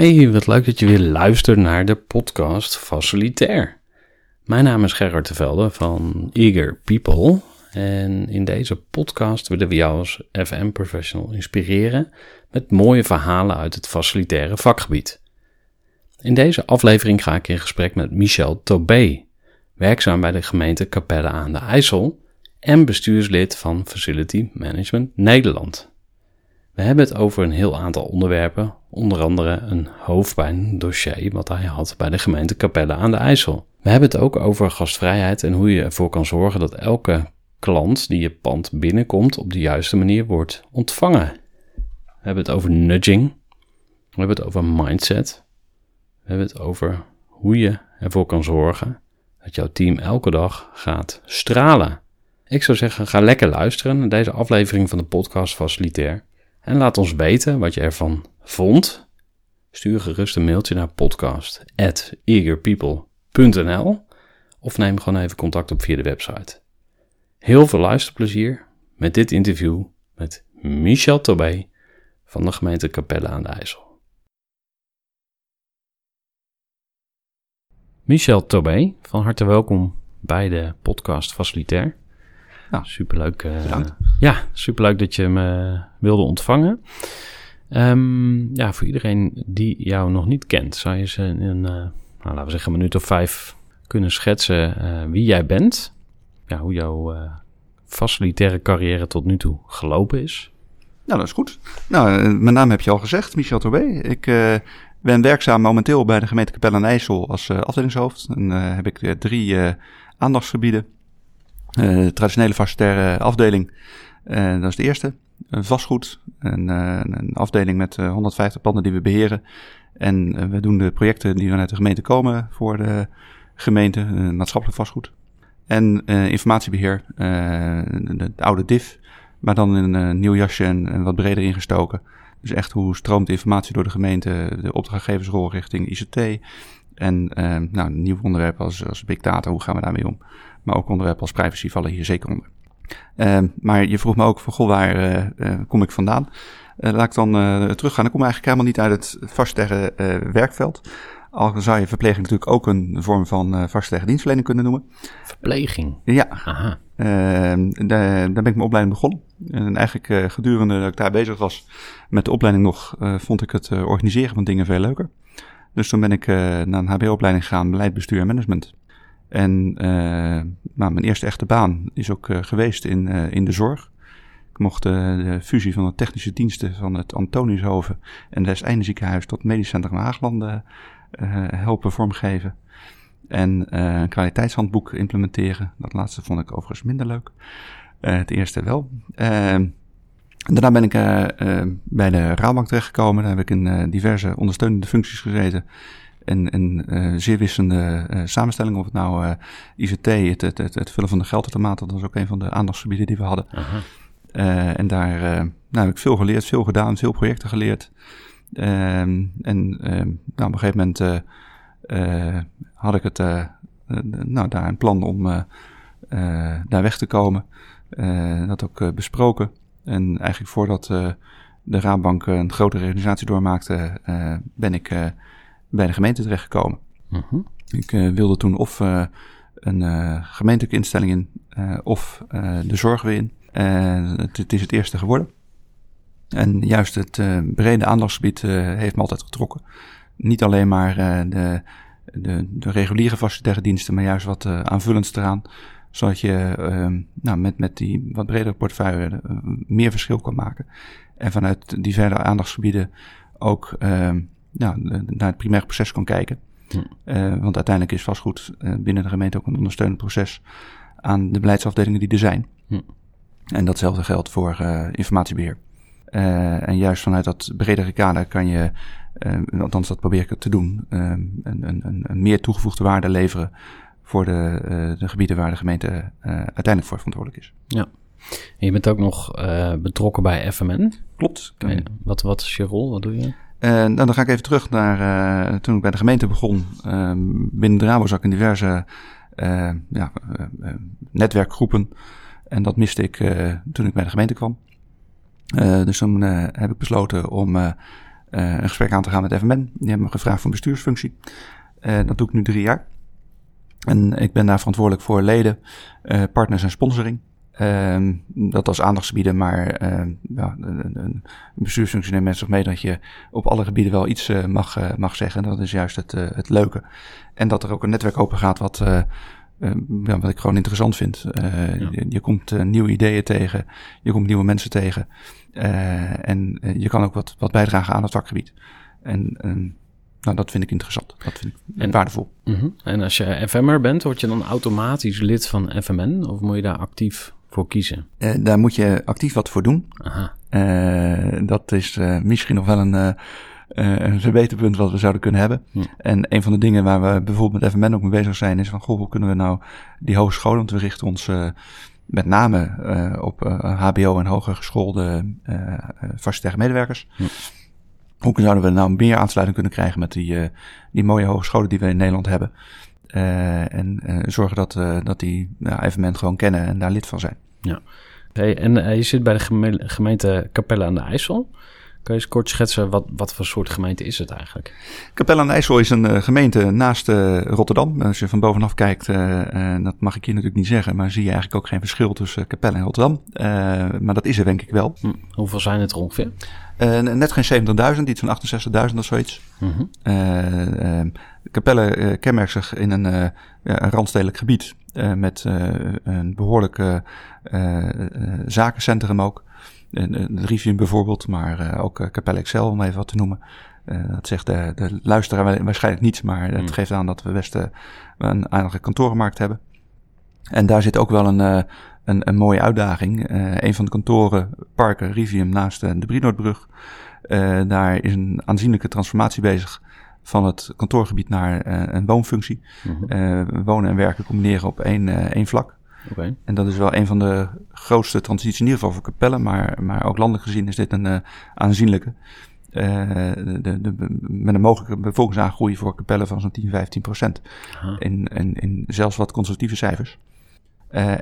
Hey, wat leuk dat je weer luistert naar de podcast Facilitair. Mijn naam is Gerard de Velde van Eager People. En in deze podcast willen we jou als FM-professional inspireren met mooie verhalen uit het facilitaire vakgebied. In deze aflevering ga ik in gesprek met Michel Tobé, werkzaam bij de gemeente Capelle aan de IJssel en bestuurslid van Facility Management Nederland. We hebben het over een heel aantal onderwerpen, onder andere een hoofdpijndossier wat hij had bij de gemeente Capelle aan de IJssel. We hebben het ook over gastvrijheid en hoe je ervoor kan zorgen dat elke klant die je pand binnenkomt op de juiste manier wordt ontvangen. We hebben het over nudging. We hebben het over mindset. We hebben het over hoe je ervoor kan zorgen dat jouw team elke dag gaat stralen. Ik zou zeggen, ga lekker luisteren naar deze aflevering van de podcast Facilitair. En laat ons weten wat je ervan vond. Stuur gerust een mailtje naar podcast.eagerpeople.nl of neem gewoon even contact op via de website. Heel veel luisterplezier met dit interview met Michel Tobé van de gemeente Capelle aan de IJssel. Michel Tobé, van harte welkom bij de podcast Facilitair. Nou, superleuk. Uh, Bedankt. Ja, superleuk dat je me wilde ontvangen. Um, ja, voor iedereen die jou nog niet kent, zou je ze in een, uh, nou, laten we zeggen, een minuut of vijf kunnen schetsen wie jij bent. Ja, hoe jouw facilitaire carrière tot nu toe gelopen is. Nou, dat is goed. Nou, mijn naam heb je al gezegd, Michel Torbé. Ik ben werkzaam momenteel bij de gemeente Capelle aan IJssel als afdelingshoofd. En heb ik drie aandachtsgebieden. Uh, traditionele facilitaire afdeling, uh, dat is de eerste. Een vastgoed, een, uh, een afdeling met 150 panden die we beheren. En we doen de projecten die vanuit de gemeente komen voor de gemeente, maatschappelijk vastgoed. En informatiebeheer, de, de, oude DIF, maar dan in een nieuw jasje en, wat breder ingestoken. Dus echt hoe stroomt informatie door de gemeente, de opdrachtgeversrol richting ICT. En nou, nieuwe onderwerpen als, als big data, hoe gaan we daarmee om? Maar ook onderwerpen als privacy vallen hier zeker onder. Uh, maar je vroeg me ook van, goh, waar uh, uh, kom ik vandaan? laat ik dan teruggaan. Ik kom eigenlijk helemaal niet uit het vastleggen werkveld. Al zou je verpleging natuurlijk ook een vorm van vastleggen dienstverlening kunnen noemen. Verpleging? Ja. Aha. Daar, daar, ben ik mijn opleiding begonnen. En eigenlijk gedurende dat ik daar bezig was met de opleiding nog, vond ik het organiseren van dingen veel leuker. Dus toen ben ik naar een hbo-opleiding gegaan, beleid, bestuur en management. En uh, nou, mijn eerste echte baan is ook uh, geweest in, uh, in de zorg. Ik mocht de fusie van de technische diensten van het Antoniushoven en het Einde ziekenhuis tot Medisch Centrum Haaglanden helpen vormgeven. En een kwaliteitshandboek implementeren. Dat laatste vond ik overigens minder leuk. het eerste wel. Daarna ben ik bij de Raadbank terechtgekomen. Daar heb ik in diverse ondersteunende functies gezeten en, en uh, zeer wisselende uh, samenstelling. Of het nou uh, ICT, het, het, het, het, vullen van de geldautomaten, dat was ook een van de aandachtsgebieden die we hadden. en daar nou, heb ik veel geleerd, veel gedaan, veel projecten geleerd. Ehm, en ehm, nou, op een gegeven moment had ik het, nou, daar een plan om daar weg te komen. dat ook besproken. En eigenlijk voordat de Raadbank een grotere reorganisatie doormaakte, ben ik bij de gemeente terechtgekomen. -huh. Ik uh, wilde toen of uh, een uh, gemeentelijke instelling in of de zorg weer in. Het, het, is het eerste geworden. En juist het brede aandachtsgebied heeft me altijd getrokken. Niet alleen maar de, de, de, reguliere facilitaire diensten, maar juist wat aanvullends eraan. Zodat je nou, met, met die wat bredere portefeuille meer verschil kan maken. En vanuit die verdere aandachtsgebieden ook ja, naar het primaire proces kan kijken. Hm. Uh, want uiteindelijk is vastgoed uh, binnen de gemeente ook een ondersteunend proces aan de beleidsafdelingen die er zijn. Hm. En datzelfde geldt voor informatiebeheer. en juist vanuit dat bredere kader kan je, althans dat probeer ik te doen, een, een, een, meer toegevoegde waarde leveren voor de, de gebieden waar de gemeente uiteindelijk voor verantwoordelijk is. Ja. En je bent ook nog betrokken bij FMN. Klopt. wat, wat is je rol? Wat doe je? Uh, dan ga ik even terug naar uh, toen ik bij de gemeente begon. Uh, binnen Rabozak in diverse ja, netwerkgroepen. En dat miste ik toen ik bij de gemeente kwam. dus toen heb ik besloten om een gesprek aan te gaan met FMN. Die hebben me gevraagd voor bestuursfunctie. dat doe ik nu drie jaar. En ik ben daar verantwoordelijk voor leden, partners en sponsoring. Uh, dat als aandachtsgebieden, maar uh, ja, een, een mensen mee dat je op alle gebieden wel iets uh, mag, uh, mag zeggen. Dat is juist het, het leuke. En dat er ook een netwerk open gaat wat, ja, wat ik gewoon interessant vind. Ja. Je, je, komt nieuwe ideeën tegen, je komt nieuwe mensen tegen. en je kan ook wat, wat bijdragen aan het vakgebied. En nou, dat vind ik interessant. Dat vind ik en, waardevol. Uh En als je FM'er bent, word je dan automatisch lid van FMN? Of moet je daar actief voor kiezen? Uh, daar moet je actief wat voor doen. Aha. Uh, dat is uh, misschien nog wel een, een verbeterpunt wat we zouden kunnen hebben. Hm. En een van de dingen waar we bijvoorbeeld met FMN ook mee bezig zijn, is van goh, hoe kunnen we nou die hogescholen, want we richten ons met name op HBO en hoger geschoolde facilitaire medewerkers. Hm. Hoe zouden we nou meer aansluiting kunnen krijgen met die, die mooie hogescholen die we in Nederland hebben? Uh, en uh, zorgen dat, uh, dat die evenement gewoon kennen en daar lid van zijn. Ja. Hey, en je zit bij de gemeente Capelle aan de IJssel. Kan je eens kort schetsen, wat, wat voor soort gemeente is het eigenlijk? Capelle aan de IJssel is een gemeente naast Rotterdam. Als je van bovenaf kijkt, dat mag ik je natuurlijk niet zeggen, maar zie je eigenlijk ook geen verschil tussen Capelle en Rotterdam. maar dat is er denk ik wel. Hm. Hoeveel zijn het er ongeveer? Net geen 70.000, iets van 68.000 of zoiets. Mm -hmm. Capelle uh, kenmerkt zich in een, ja, een randstedelijk gebied uh, met een behoorlijk zakencentrum ook. De Rivium bijvoorbeeld, maar ook Capelle Excel om even wat te noemen. dat zegt de, de luisteraar waarschijnlijk niet, maar het mm. geeft aan dat we best een aardige kantorenmarkt hebben. En daar zit ook wel een, een, een mooie uitdaging. Uh, een van de kantoren, Parken Rivium, naast de Brienoordbrug. Uh, daar is een aanzienlijke transformatie bezig van het kantoorgebied naar uh, een woonfunctie. Mm wonen en werken combineren op één, één vlak. Okay. En dat is wel een van de grootste transities, in ieder geval voor Capelle, maar, maar ook landelijk gezien is dit een aanzienlijke. De, de, de, met een mogelijke bevolkingsaangroei voor Capelle van zo'n 10, 15 procent. In, in, in zelfs wat conservatieve cijfers.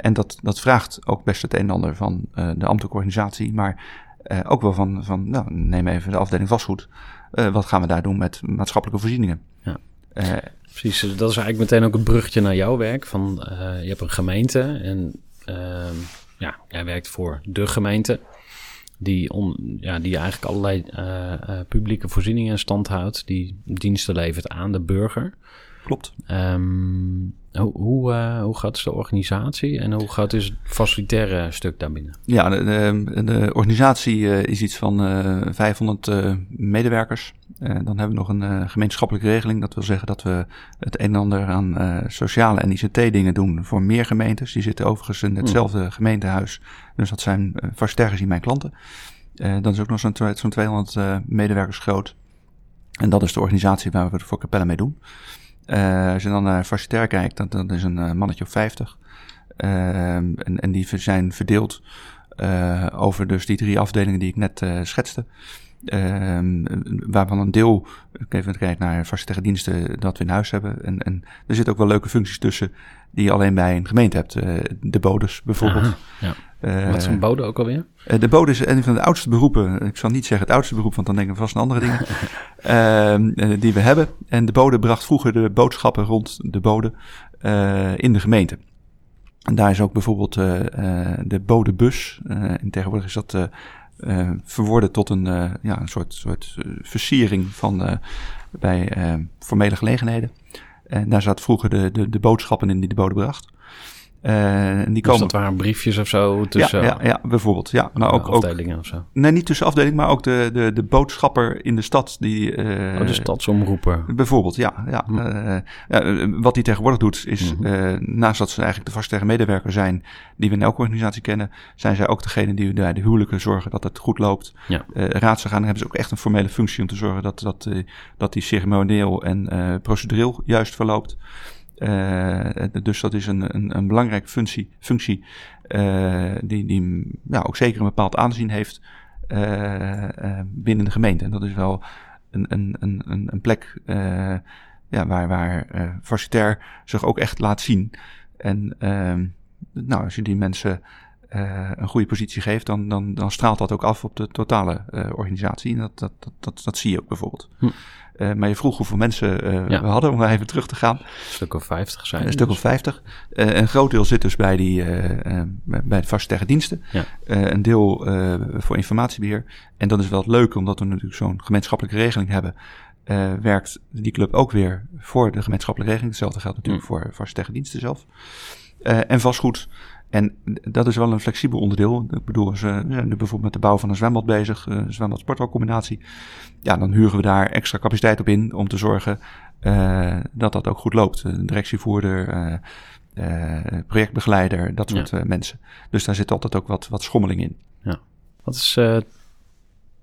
En dat, dat vraagt ook best het een en ander van de ambtelijke organisatie, maar ook wel van, van nou, neem even de afdeling vastgoed. Wat gaan we daar doen met maatschappelijke voorzieningen? Ja. Precies, dat is eigenlijk meteen ook het bruggetje naar jouw werk. Van, je hebt een gemeente en ehm, ja, jij werkt voor de gemeente. Die, on, ja, die eigenlijk allerlei publieke voorzieningen in stand houdt. Die diensten levert aan de burger. Klopt. Um, hoe, hoe, uh, hoe gaat de organisatie en hoe gaat dus het facilitaire stuk daarbinnen? Ja, de, de, de organisatie uh, is iets van uh, 500 medewerkers. dan hebben we nog een gemeenschappelijke regeling. Dat wil zeggen dat we het een en ander aan sociale en ICT-dingen doen voor meer gemeentes. Die zitten overigens in hetzelfde mm. gemeentehuis. Dus dat zijn facilitair gezien mijn klanten. dat is ook nog zo'n zo'n 200 medewerkers groot. En dat is de organisatie waar we het voor Capelle mee doen. Uh, als je dan naar facilitair kijkt, dat, dat is een uh, mannetje of 50. Uh, en, en die zijn verdeeld uh, over dus die drie afdelingen die ik net schetste. Ehm, waarvan een deel, ik even kijken naar facilitaire diensten, dat we in huis hebben. En, en er zitten ook wel leuke functies tussen die je alleen bij een gemeente hebt. de bodes bijvoorbeeld. Aha, ja. Uh, Wat is een bode ook alweer? Uh, de bode is een van de oudste beroepen. Ik zal niet zeggen het oudste beroep, want dan denken we vast aan andere dingen. uh, die we hebben. En de bode bracht vroeger de boodschappen rond de bode in de gemeente. En daar is ook bijvoorbeeld de bodebus. en tegenwoordig is dat verworden tot een, ja, een soort, soort versiering van bij formele gelegenheden. En daar zat vroeger de, de, de boodschappen in die de bode bracht. Uh, die dus komen... dat waren briefjes of zo tussen... Ja, ja, ja bijvoorbeeld. Ja, maar ook, afdelingen ook, of zo? Nee, niet tussen afdelingen, maar ook de, de, de boodschapper in de stad. Die, uh, oh, de stadsomroeper. Bijvoorbeeld, ja. ja. Hm. Uh, ja wat hij tegenwoordig doet, is hm. naast dat ze eigenlijk de vaste medewerker zijn... die we in elke organisatie kennen... zijn zij ook degene die bij de huwelijken zorgen dat het goed loopt. Ja. raadsorganen hebben ze ook echt een formele functie om te zorgen... dat, dat, dat die ceremonieel en procedureel juist verloopt. Uh, dus dat is een, een, een belangrijke functie, functie uh, die, die nou, ook zeker een bepaald aanzien heeft uh, binnen de gemeente. En dat is wel een, een, een, een plek ja, waar, waar facilitair zich ook echt laat zien. En nou, als je die mensen uh, een goede positie geeft, dan, dan, dan straalt dat ook af op de totale uh, organisatie. En dat, dat, dat, dat, dat zie je ook bijvoorbeeld. Hm. Uh, maar je vroeg hoeveel mensen ja. we hadden, om even terug te gaan. Een stuk of 50 zijn. Een stuk of 50. een groot deel zit dus bij, die, bij de facilitaire diensten. Ja. een deel voor informatiebeheer. En dat is wel leuk, omdat we natuurlijk zo'n gemeenschappelijke regeling hebben. werkt die club ook weer voor de gemeenschappelijke regeling. Hetzelfde geldt natuurlijk hm. voor facilitaire diensten zelf. en vastgoed en dat is wel een flexibel onderdeel. Ik bedoel, ze zijn nu bijvoorbeeld met de bouw van een zwembad bezig, een eh, zwembad-sportbalcombinatie. Ja, dan huren we daar extra capaciteit op in om te zorgen uh, dat dat ook goed loopt. Een directievoerder, uh, projectbegeleider, dat soort mensen. Dus daar zit altijd ook wat, wat schommeling in. Ja. Wat is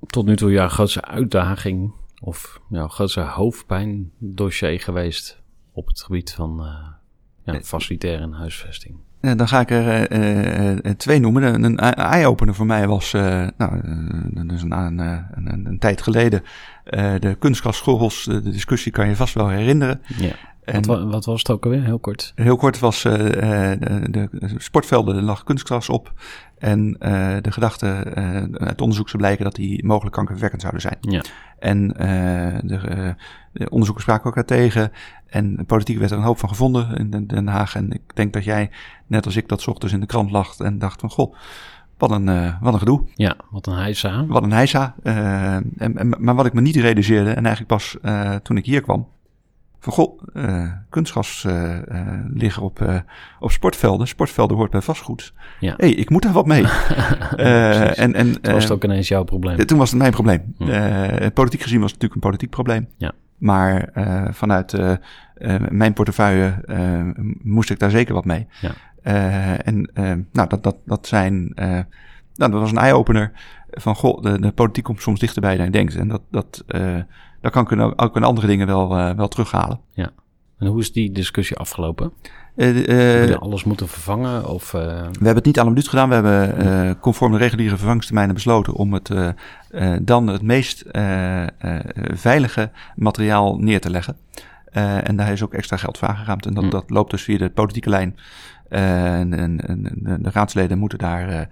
tot nu toe jouw grootste uitdaging of jouw grootste hoofdpijndossier geweest op het gebied van ja, facilitair en huisvesting? Eh, dan ga ik er uh, twee noemen. Een eye-opener voor mij was, uh, nou, dus een, een, een, een, tijd geleden, de kunstgastschool's. De discussie kan je vast wel herinneren. Ja. En wat, wat, was het ook alweer, heel kort? Heel kort was de, de, sportvelden, lag kunstgras op. En de gedachte, uit onderzoek zou blijken dat die mogelijk kankerverwekkend zouden zijn. Ja. En de, de onderzoekers spraken elkaar tegen. En politiek werd er een hoop van gevonden in Den Haag. En ik denk dat jij, net als ik, dat ochtends in de krant lag en dacht van, goh, wat een, uh, wat een gedoe. Ja, wat een heisa. Wat een heisa. Uh, en, en, maar wat ik me niet realiseerde, en eigenlijk pas uh, toen ik hier kwam, van goh, kunstgas liggen op, op sportvelden. Sportvelden hoort bij vastgoed. Ja. hey, ik moet daar wat mee. en, en, toen was het ook ineens jouw probleem. Toen was het mijn probleem. Hm. politiek gezien was het natuurlijk een politiek probleem. Ja. Maar vanuit mijn portefeuille moest ik daar zeker wat mee. Ja. en nou, dat, dat, dat zijn. nou, dat was een eye-opener van goh, de, de politiek komt soms dichterbij dan je denkt. En dat, dat, daar kan ik ook in andere dingen wel, wel terughalen. Ja. En hoe is die discussie afgelopen? Uh, uh, alles moeten vervangen? Of, uh... We hebben het niet aan minuut gedaan. We hebben conform de reguliere vervangingstermijnen besloten om het dan het meest veilige materiaal neer te leggen. En daar is ook extra geld voor aangeruimd. En dat, hm. dat loopt dus via de politieke lijn. En, en, en, de raadsleden moeten daar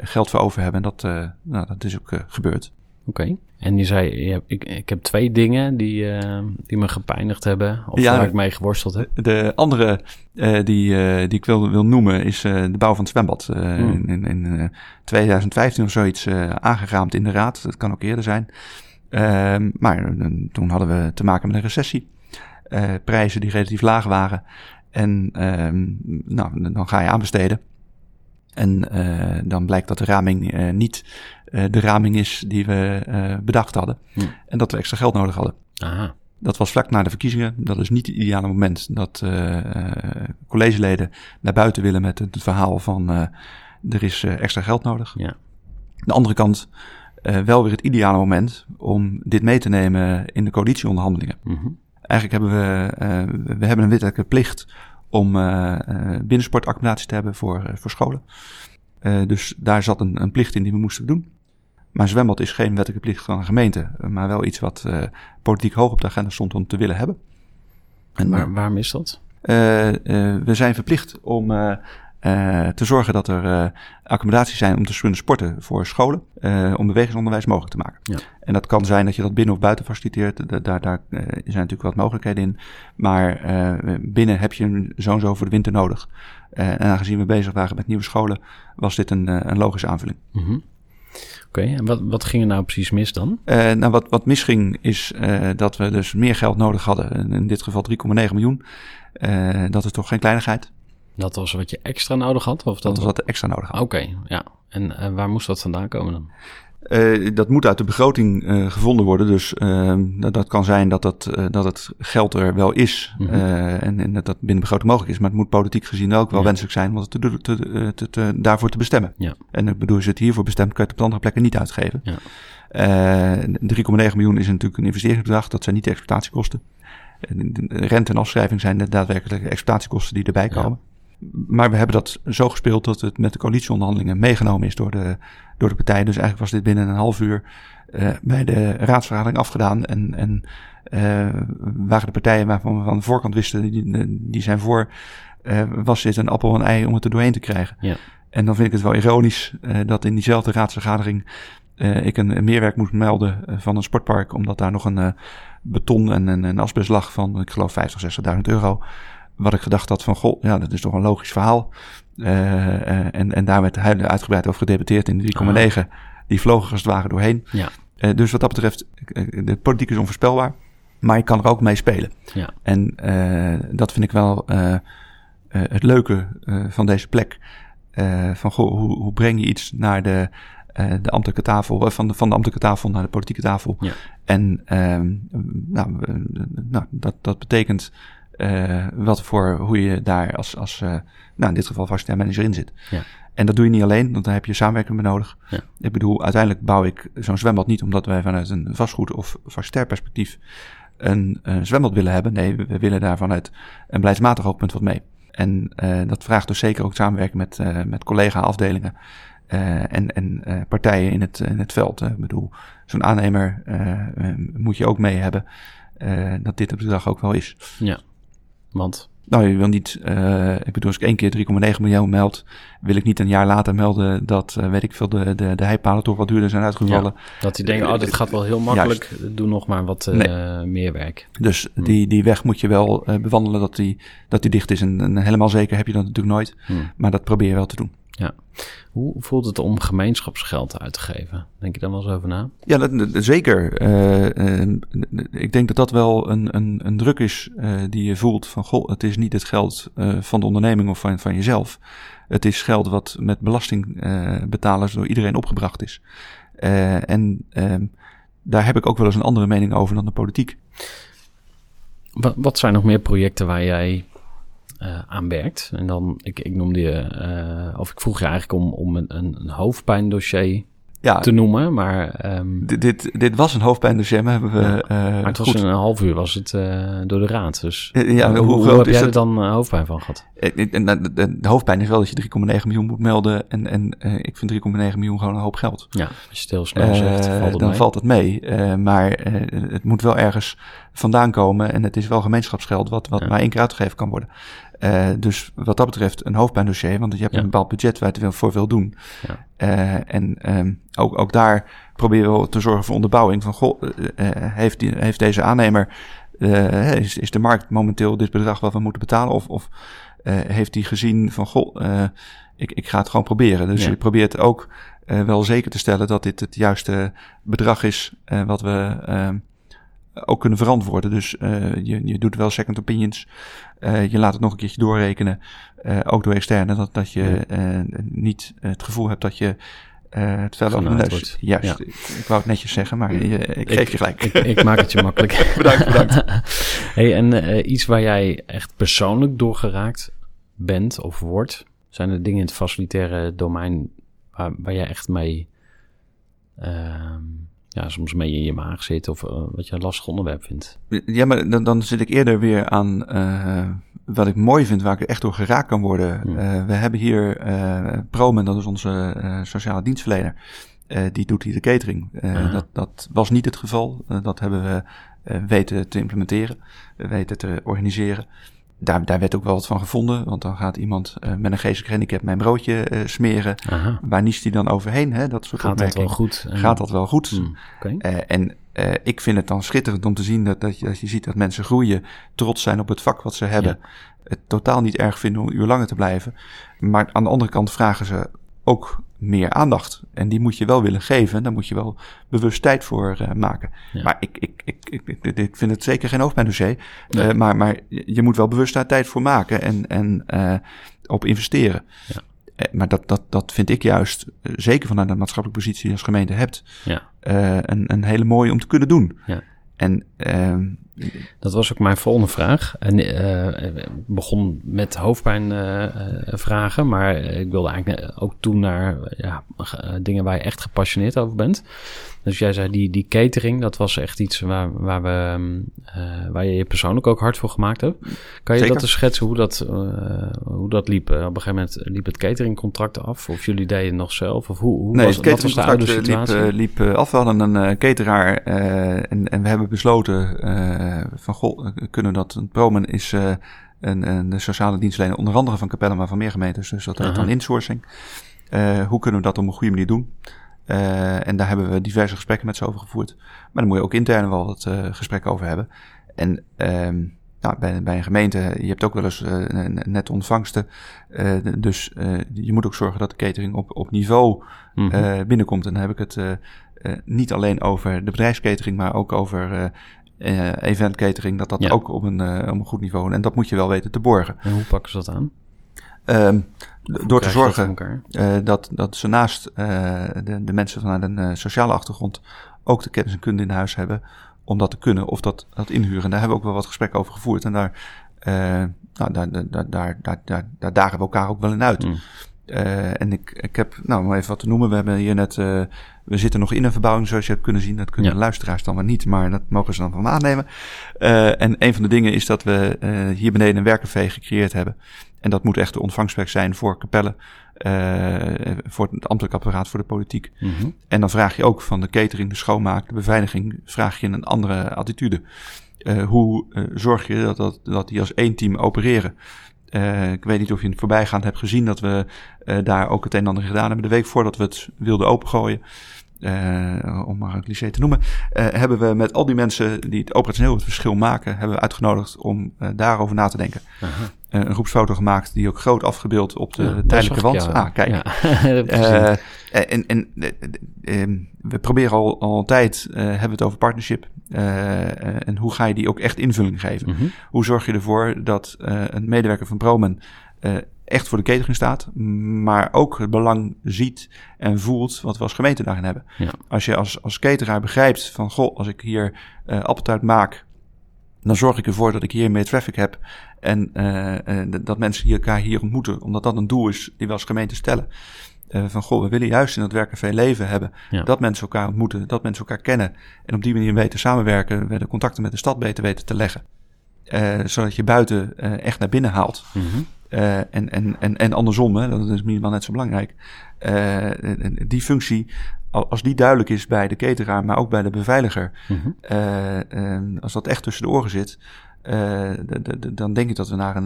geld voor over hebben. En dat, nou, dat is ook gebeurd. Oké. En je zei, je hebt, ik, ik heb twee dingen die, uh, die me gepijnigd hebben, of ja, waar ik mee geworsteld heb. De andere uh, die, uh, die ik wil, wil noemen is de bouw van het zwembad. Hmm. In, in 2015 of zoiets aangeraamd in de raad. Dat kan ook eerder zijn. Ehm, maar toen hadden we te maken met een recessie. Prijzen die relatief laag waren. En ehm, nou, dan ga je aanbesteden. En dan blijkt dat de raming niet uh, de raming is die we bedacht hadden. Hm. En dat we extra geld nodig hadden. Aha. Dat was vlak na de verkiezingen. Dat is niet het ideale moment dat uh, collegeleden naar buiten willen met het verhaal van er is extra geld nodig. Ja. de andere kant wel weer het ideale moment om dit mee te nemen in de coalitieonderhandelingen. Mm Eigenlijk hebben we, we hebben een wettelijke plicht om binnensportaccommodatie te hebben voor, voor scholen. dus daar zat een, een plicht in die we moesten doen. Maar zwembad is geen wettelijke plicht van een gemeente, maar wel iets wat uh, politiek hoog op de agenda stond om te willen hebben. En, maar waarom is dat? Uh, we zijn verplicht om te zorgen dat er accommodaties zijn om te kunnen sporten voor scholen, om bewegingsonderwijs mogelijk te maken. Ja. En dat kan zijn dat je dat binnen of buiten faciliteert, daar, daar zijn natuurlijk wat mogelijkheden in. Maar binnen heb je zo'n zo voor de winter nodig. en aangezien we bezig waren met nieuwe scholen, was dit een, een logische aanvulling. Mm Oké, en wat, wat ging er nou precies mis dan? Uh, nou, wat, wat misging is uh, dat we dus meer geld nodig hadden. In dit geval 3,9 miljoen. Uh, dat is toch geen kleinigheid. Dat was wat je extra nodig had? Of dat, dat was wat extra nodig had. Oké, ja. En waar moest dat vandaan komen dan? Uh, dat moet uit de begroting uh, gevonden worden. Dus uh, dat, dat, kan zijn dat, dat, dat het geld er wel is mm -hmm. en, en, dat dat binnen begroting mogelijk is. Maar het moet politiek gezien ook wel ja. wenselijk zijn om het te, te, te, te, daarvoor te bestemmen. Ja. En ik bedoel, als je het hiervoor bestemt, kan je het op andere plekken niet uitgeven. Ja. 3,9 miljoen is natuurlijk een investeringsbedrag. Dat zijn niet de exploitatiekosten. Rente en afschrijving zijn de daadwerkelijke exploitatiekosten die erbij komen. Maar we hebben dat zo gespeeld dat het met de coalitieonderhandelingen meegenomen is door de, door de partijen. Dus eigenlijk was dit binnen een half uur uh, bij de raadsvergadering afgedaan. En, en uh, waren de partijen waarvan we van de voorkant wisten, die, die zijn voor, uh, was dit een appel en ei om het er doorheen te krijgen. Ja. En dan vind ik het wel ironisch dat in diezelfde raadsvergadering ik een, een, meerwerk moet melden van een sportpark, omdat daar nog een beton en een, een asbest lag van, ik geloof, 50, 60.000 euro. Wat ik gedacht had van, goh, ja, dat is toch een logisch verhaal. en, en daar werd uitgebreid over gedebatteerd in 3,9. Die vlogen als het ware doorheen. Ja. dus wat dat betreft, de politiek is onvoorspelbaar. Maar je kan er ook mee spelen. Ja. En dat vind ik wel het leuke van deze plek. van goh, hoe, hoe, breng je iets naar de, de ambtelijke tafel, van de, van de ambtelijke tafel naar de politieke tafel. Ja. En ehm, nou, nou, dat, dat betekent wat voor hoe je daar als, als nou in dit geval facilitair manager in zit. Ja. En dat doe je niet alleen, want daar heb je samenwerking bij nodig. Ja. Ik bedoel, uiteindelijk bouw ik zo'n zwembad niet omdat wij vanuit een vastgoed of facilitair perspectief een, een zwembad willen hebben. Nee, we willen daar vanuit een beleidsmatig oogpunt wat mee. En uh, dat vraagt dus zeker ook samenwerking met, uh, met collega-afdelingen uh, en, en partijen in het, in het veld. ik bedoel, zo'n aannemer moet je ook mee hebben dat dit het bedrag ook wel is. Ja, want nou, je wil niet, uh, ik bedoel, als ik één keer 3,9 miljoen meld, wil ik niet een jaar later melden dat, uh, weet ik veel, de, de, de heipalen toch wat duurder zijn uitgevallen. Ja, dat die denken, oh, dit gaat wel heel makkelijk, Juist. doe nog maar wat uh, nee. meer werk. Dus hmm. die, die weg moet je wel bewandelen dat die, dat die dicht is. En, en, helemaal zeker heb je dat natuurlijk nooit, hmm. maar dat probeer je wel te doen. Ja. Hoe voelt het om gemeenschapsgeld uit te geven? Denk je daar wel eens over na? Ja, dat, dat, zeker. Uh, uh, ik denk dat dat wel een, een, een druk is uh, die je voelt van... goh, het is niet het geld van de onderneming of van, van jezelf. Het is geld wat met belastingbetalers door iedereen opgebracht is. en ehm, daar heb ik ook wel eens een andere mening over dan de politiek. Wat, wat zijn nog meer projecten waar jij uh, aan werkt. En dan, ik, ik noemde je, uh, of ik vroeg je eigenlijk om, om een, een hoofdpijndossier ja, te noemen, maar... Um, dit, dit, dit was een hoofdpijndossier, maar hebben we... Ja, maar het was goed. een half uur was het door de raad, dus... Ja, hoe, hoe, hoe heb jij er dan hoofdpijn van gehad? De, de, hoofdpijn is wel dat je 3,9 miljoen moet melden en, en ik vind 3,9 miljoen gewoon een hoop geld. Ja, als je het heel snel zegt, valt het dan mee. valt het mee, maar het moet wel ergens vandaan komen en het is wel gemeenschapsgeld wat, wat ja. maar één keer uitgegeven kan worden. Uh, dus wat dat betreft een hoofdpijndossier, want je hebt ja. een bepaald budget waar je het voor wil doen. Ja. Uh, en um, ook, ook daar proberen we te zorgen voor onderbouwing. Van, goh, uh, heeft, die, heeft deze aannemer, is, is de markt momenteel dit bedrag wat we moeten betalen? Of, of heeft hij gezien van, goh, ik, ik ga het gewoon proberen. Dus ja. je probeert ook wel zeker te stellen dat dit het juiste bedrag is wat we ook kunnen verantwoorden. Dus uh, je, je doet wel second opinions. Uh, je laat het nog een keertje doorrekenen. Uh, ook door externe. Dat, dat je niet het gevoel hebt dat je het vel over de neus... Juist, ja. ik, ik, wou het netjes zeggen, maar je, ik geef ik, je gelijk. Ik, ik, maak het je makkelijk. bedankt, bedankt. hey, en iets waar jij echt persoonlijk doorgeraakt bent of wordt... Zijn er dingen in het facilitaire domein waar, waar jij echt mee... Ehm, ja, soms mee in je maag zit of uh, wat je een lastig onderwerp vindt. Ja, maar dan, dan zit ik eerder weer aan uh, wat ik mooi vind, waar ik echt door geraakt kan worden. Uh, we hebben hier Promen, dat is onze sociale dienstverlener. die doet hier de catering. dat, dat was niet het geval. dat hebben we weten te implementeren, weten te organiseren daar, daar werd ook wel wat van gevonden. Want dan gaat iemand uh, met een geestelijk handicap mijn broodje uh, smeren. Aha. Waar niest hij dan overheen? Hè? Dat soort gaat dat wel goed? Gaat dat wel goed? Mm, okay. uh, en ik vind het dan schitterend om te zien dat, dat, je, dat je ziet dat mensen groeien. Trots zijn op het vak wat ze hebben. Ja. Het totaal niet erg vinden om een uur langer te blijven. Maar aan de andere kant vragen ze ook meer aandacht. En die moet je wel willen geven. Daar moet je wel bewust tijd voor uh, maken. Ja. Maar ik, ik, ik, ik, ik, vind het zeker geen hoofdpijndossier. Nee. Uh, maar, maar je moet wel bewust daar tijd voor maken en, en uh, op investeren. Ja. Maar dat, dat, dat vind ik juist, zeker vanuit de maatschappelijke positie die je als gemeente hebt, ja. een, een hele mooie om te kunnen doen. Ja. En ehm, dat was ook mijn volgende vraag. En uh, begon met hoofdpijnvragen, uh, maar ik wilde eigenlijk ook toen naar ja, dingen waar je echt gepassioneerd over bent. Dus jij zei die, die catering, dat was echt iets waar, waar, we, uh, waar je je persoonlijk ook hard voor gemaakt hebt. Kan je Zeker. dat eens schetsen hoe dat, uh, hoe dat liep? op een gegeven moment liep het cateringcontract af? Of jullie deden het nog zelf? Of hoe, hoe nee, was, het wat was de oude liep, liep af. We hadden een uh, cateraar en, en we hebben besloten van goh, kunnen we dat, een promen is en, en de sociale dienstverlener, onder andere van Capelle, maar van meer gemeentes. Dus dat heet dan insourcing. Eh, hoe kunnen we dat op een goede manier doen? Eh, en daar hebben we diverse gesprekken met ze over gevoerd. Maar daar moet je ook intern wel wat eh, gesprekken over hebben. En ehm, nou, bij, bij een gemeente, je hebt ook wel eens een- een net ontvangsten. Dus je moet ook zorgen dat de catering op, op niveau Mhm. binnenkomt. En dan heb ik het niet alleen over de bedrijfskatering, maar ook over event catering. Dat dat Ja. ook op een, op een goed niveau. En dat moet je wel weten te borgen. En hoe pakken ze dat aan? Ehm, door te dat zorgen elkaar? eh, dat, dat ze naast eh, de, de mensen vanuit een eh, sociale achtergrond ook de kennis en kunde in huis hebben om dat te kunnen of dat, dat inhuren. En daar hebben we ook wel wat gesprekken over gevoerd. En daar, eh, nou, daar, daar, daar, daar, daar, daar, dagen we elkaar ook wel in uit. Mm. Eh, en ik, ik heb, nou, om even wat te noemen. We hebben hier net, eh, we zitten nog in een verbouwing, zoals je hebt kunnen zien. Dat kunnen Ja. de luisteraars dan maar niet, maar dat mogen ze dan van me aannemen. Eh, en een van de dingen is dat we eh, hier beneden een werkencafé gecreëerd hebben. En dat moet echt de ontvangstplek zijn voor kapellen, eh, voor het ambtelijk apparaat, voor de politiek. Mhm. En dan vraag je ook van de catering, de schoonmaak, de beveiliging, vraag je een andere attitude. Eh, hoe eh, zorg je dat, dat, dat die als één team opereren? Ik weet niet of je in het voorbijgaand hebt gezien dat we daar ook het een en ander gedaan hebben. De week voordat we het wilden opengooien, eh, om maar een cliché te noemen, eh, hebben we met al die mensen die het operationeel het verschil maken, hebben we uitgenodigd om eh, daarover na te denken. Een groepsfoto gemaakt die ook groot afgebeeld op de Ja, tijdelijke wand. Ah, kijk. Ja. Eh, en en we proberen al, al een tijd, eh, hebben we het over partnership. En hoe ga je die ook echt invulling geven? Mhm. Hoe zorg je ervoor dat eh, een medewerker van Promen eh, echt voor de catering staat, maar ook het belang ziet en voelt wat we als gemeente daarin hebben. Ja. Als je als, als cateraar begrijpt van, goh, als ik hier eh appeltaart maak, dan zorg ik ervoor dat ik hier meer traffic heb en eh, dat mensen hier elkaar hier ontmoeten, omdat dat een doel is die we als gemeente stellen. Eh, van goh, we willen juist in dat werken leven hebben. Ja. Dat mensen elkaar ontmoeten, dat mensen elkaar kennen. En op die manier weten samenwerken, we de contacten met de stad beter weten te leggen. Eh, zodat je buiten eh, echt naar binnen haalt. Mhm. Eh, en, en, en, en andersom, hè, dat is minimaal net zo belangrijk. En die functie, al- als die duidelijk is bij de cateraar, maar ook bij de beveiliger, Mhm. eh, eh, als dat echt tussen de oren zit, dan denk ik dat we naar een,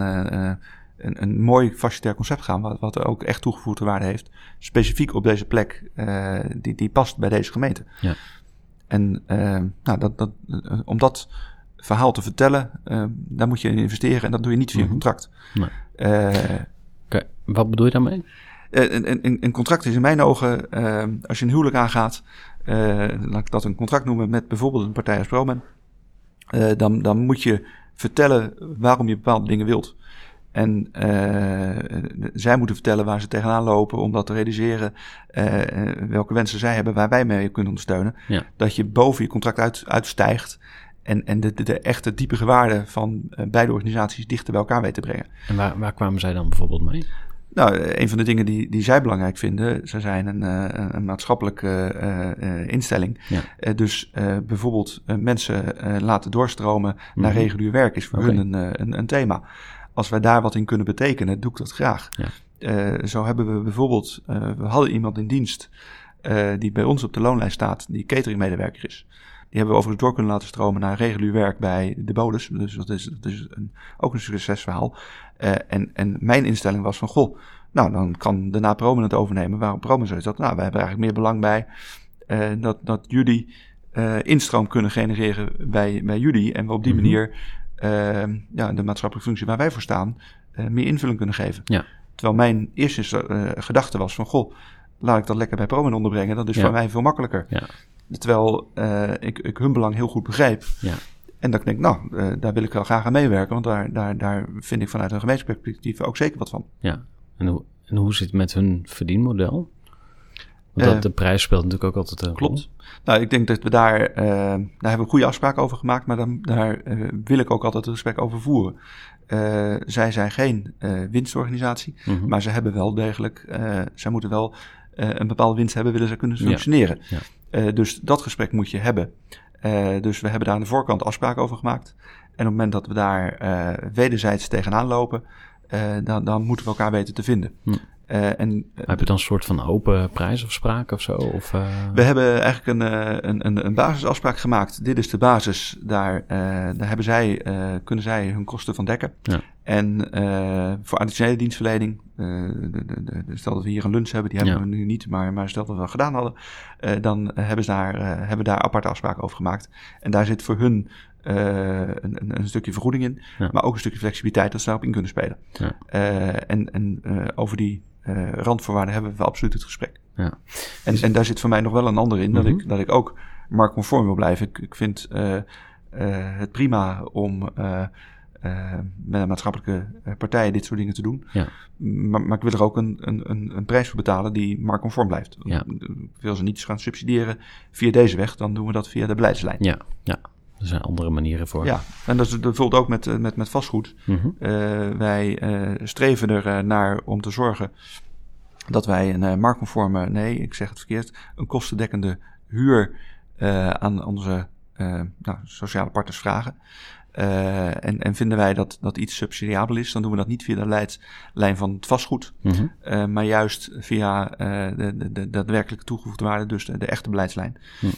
een, een mooi facilitair concept gaan, wat, wat er ook echt toegevoegde waarde heeft. Specifiek op deze plek, die, die past bij deze gemeente. Ja. En eh, nou, dat, dat, om dat verhaal te vertellen, eh, daar moet je in investeren en dat doe je niet via een Mhm. contract. Nee. Eh, Oké, Wat bedoel je daarmee? eh, een, een, een contract is in mijn ogen, als je een huwelijk aangaat, laat ik dat een contract noemen met bijvoorbeeld een partij als Promen, dan, dan moet je vertellen waarom je bepaalde dingen wilt. En zij moeten vertellen waar ze tegenaan lopen om dat te realiseren, welke wensen zij hebben, waar wij mee kunnen ondersteunen. Ja. Dat je boven je contract uit, uitstijgt en, en de, de, de echte diepere waarden van eh, beide organisaties dichter bij elkaar weet te brengen. En waar, waar kwamen zij dan bijvoorbeeld mee? Nou, eh, een van de dingen die, die zij belangrijk vinden, ze zijn een, eh, een, een maatschappelijke instelling. Ja. Dus bijvoorbeeld mensen laten doorstromen naar Mhm. regulier werk is voor Oké. hun een, een, een thema. Als wij daar wat in kunnen betekenen, doe ik dat graag. Ja. Zo hebben we bijvoorbeeld, we hadden iemand in dienst die bij ons op de loonlijst staat, die cateringmedewerker is. Die hebben we overigens door kunnen laten stromen naar regulier werk bij de Bodus. Dus dat is, dat is een, ook een succesverhaal. Eh, en, en mijn instelling was van, goh, nou dan kan daarna Promen het overnemen. Waarom Promen zo is dat? Nou, we hebben eigenlijk meer belang bij eh, dat, dat jullie eh, instroom kunnen genereren bij, bij jullie. En we op die Mhm. manier ja, de maatschappelijke functie waar wij voor staan, meer invulling kunnen geven. Ja. Terwijl mijn eerste gedachte was van, goh, laat ik dat lekker bij Promen onderbrengen. Dat is Ja. voor mij veel makkelijker. Ja. Terwijl eh, ik, ik hun belang heel goed begrijp. Ja. En dat ik denk, nou, eh, daar wil ik wel graag aan meewerken. Want daar, daar, daar vind ik vanuit een gemeenschapsperspectief ook zeker wat van. Ja. En hoe, en hoe zit het met hun verdienmodel? Want dat, Eh, de prijs speelt natuurlijk ook altijd een rol. Klopt. Nou, ik denk dat we daar, daar hebben we goede afspraken over gemaakt, maar dan, daar wil ik ook altijd een gesprek over voeren. Zij zijn geen winstorganisatie, Mhm. maar ze hebben wel degelijk, zij moeten wel een bepaalde winst hebben, willen ze kunnen Ja. functioneren. Ja. Eh, dus dat gesprek moet je hebben. Eh, dus we hebben daar aan de voorkant afspraken over gemaakt. En op het moment dat we daar eh, wederzijds tegenaan lopen, dan, dan moeten we elkaar weten te vinden. Hm. En Heb je dan een soort van open prijsafspraak of zo? Of, eh, we hebben eigenlijk een, een, een, een basisafspraak gemaakt. Dit is de basis. Daar, daar hebben zij, kunnen zij hun kosten van dekken. Ja. En uh, voor additionele dienstverlening, uh, de, de, de, stel dat we hier een lunch hebben, die hebben we nu niet, maar, maar stel dat we dat gedaan hadden, uh, dan hebben, ze daar, hebben daar aparte afspraken over gemaakt. En daar zit voor hun een, een, stukje vergoeding in, ja. maar ook een stukje flexibiliteit dat ze daarop in kunnen spelen. Ja. en en over die randvoorwaarden hebben we absoluut het gesprek. Ja. En, dus... en daar zit voor mij nog wel een ander in, mm -hmm. dat, ik, dat ik ook marktconform wil blijven. Ik, ik vind het prima om met maatschappelijke eh, partijen dit soort dingen te doen. Ja. Maar, maar, ik wil er ook een, een, een prijs voor betalen die marktconform blijft. Ja. Wil ze niet gaan subsidiëren via deze weg, dan doen we dat via de beleidslijn. Ja, ja. er zijn andere manieren voor. Ja, en dat is bijvoorbeeld ook met, met, met vastgoed. Mm -hmm. uh, wij uh, streven er naar om te zorgen dat wij een marktconforme, nee, ik zeg het verkeerd, een kostendekkende huur aan onze nou, sociale partners vragen. Uh, en, en, vinden wij dat, dat iets subsidiabel is, dan doen we dat niet via de leidslijn van het vastgoed, mm -hmm. uh, maar juist via uh, de, de, de daadwerkelijke toegevoegde waarde, dus de, de echte beleidslijn. Mm.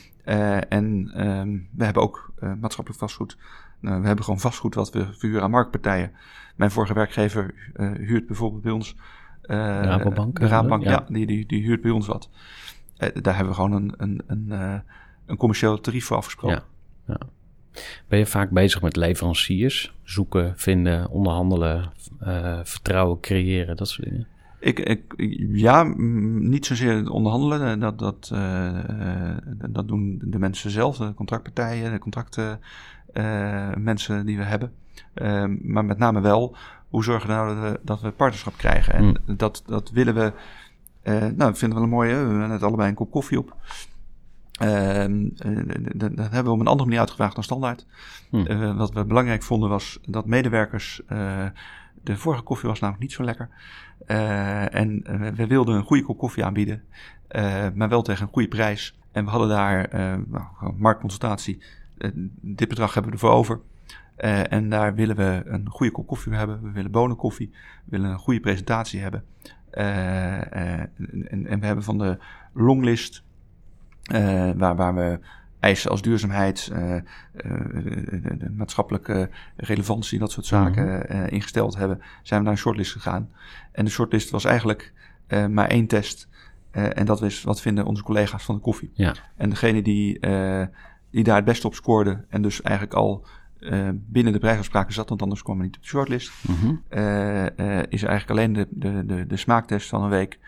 en um, we hebben ook maatschappelijk vastgoed. Nou, we hebben gewoon vastgoed wat we verhuren aan marktpartijen. Mijn vorige werkgever huurt bijvoorbeeld bij ons. Rabobank. De Rabobank, ja, ja die, die, die, huurt bij ons wat. daar hebben we gewoon een, een, een, een commercieel tarief voor afgesproken. Ja. ja. Ben je vaak bezig met leveranciers? Zoeken, vinden, onderhandelen, uh, vertrouwen creëren, dat soort dingen? Ik, ik, ja, niet zozeer onderhandelen. Dat, dat, uh, dat doen de mensen zelf, de contractpartijen, de contracten, uh, mensen die we hebben. maar met name wel, hoe zorgen we nou dat we, dat we partnerschap krijgen? En mm. dat, dat willen we, nou, ik vind het wel een mooie, we hebben net allebei een kop koffie op. Uh, dat hebben we op een andere manier uitgevraagd dan standaard. Hm. Uh, wat we belangrijk vonden was dat medewerkers. Uh, de vorige koffie was namelijk niet zo lekker. en we wilden een goede kop koffie aanbieden, maar wel tegen een goede prijs. En we hadden daar nou, marktconsultatie. dit bedrag hebben we ervoor over. en daar willen we een goede kop koffie hebben. We willen bonenkoffie. We willen een goede presentatie hebben. En, en, we hebben van de longlist uh, waar, waar we eisen als duurzaamheid, uh, uh, de maatschappelijke relevantie, dat soort zaken mm ingesteld hebben, zijn we naar een shortlist gegaan. En de shortlist was eigenlijk maar één test. en dat was wat vinden onze collega's van de koffie. Ja. En degene die, die daar het beste op scoorde en dus eigenlijk al binnen de prijsafspraken zat, want anders kwam we niet op de shortlist, -hmm. is eigenlijk alleen de, de, de, de smaaktest van een week.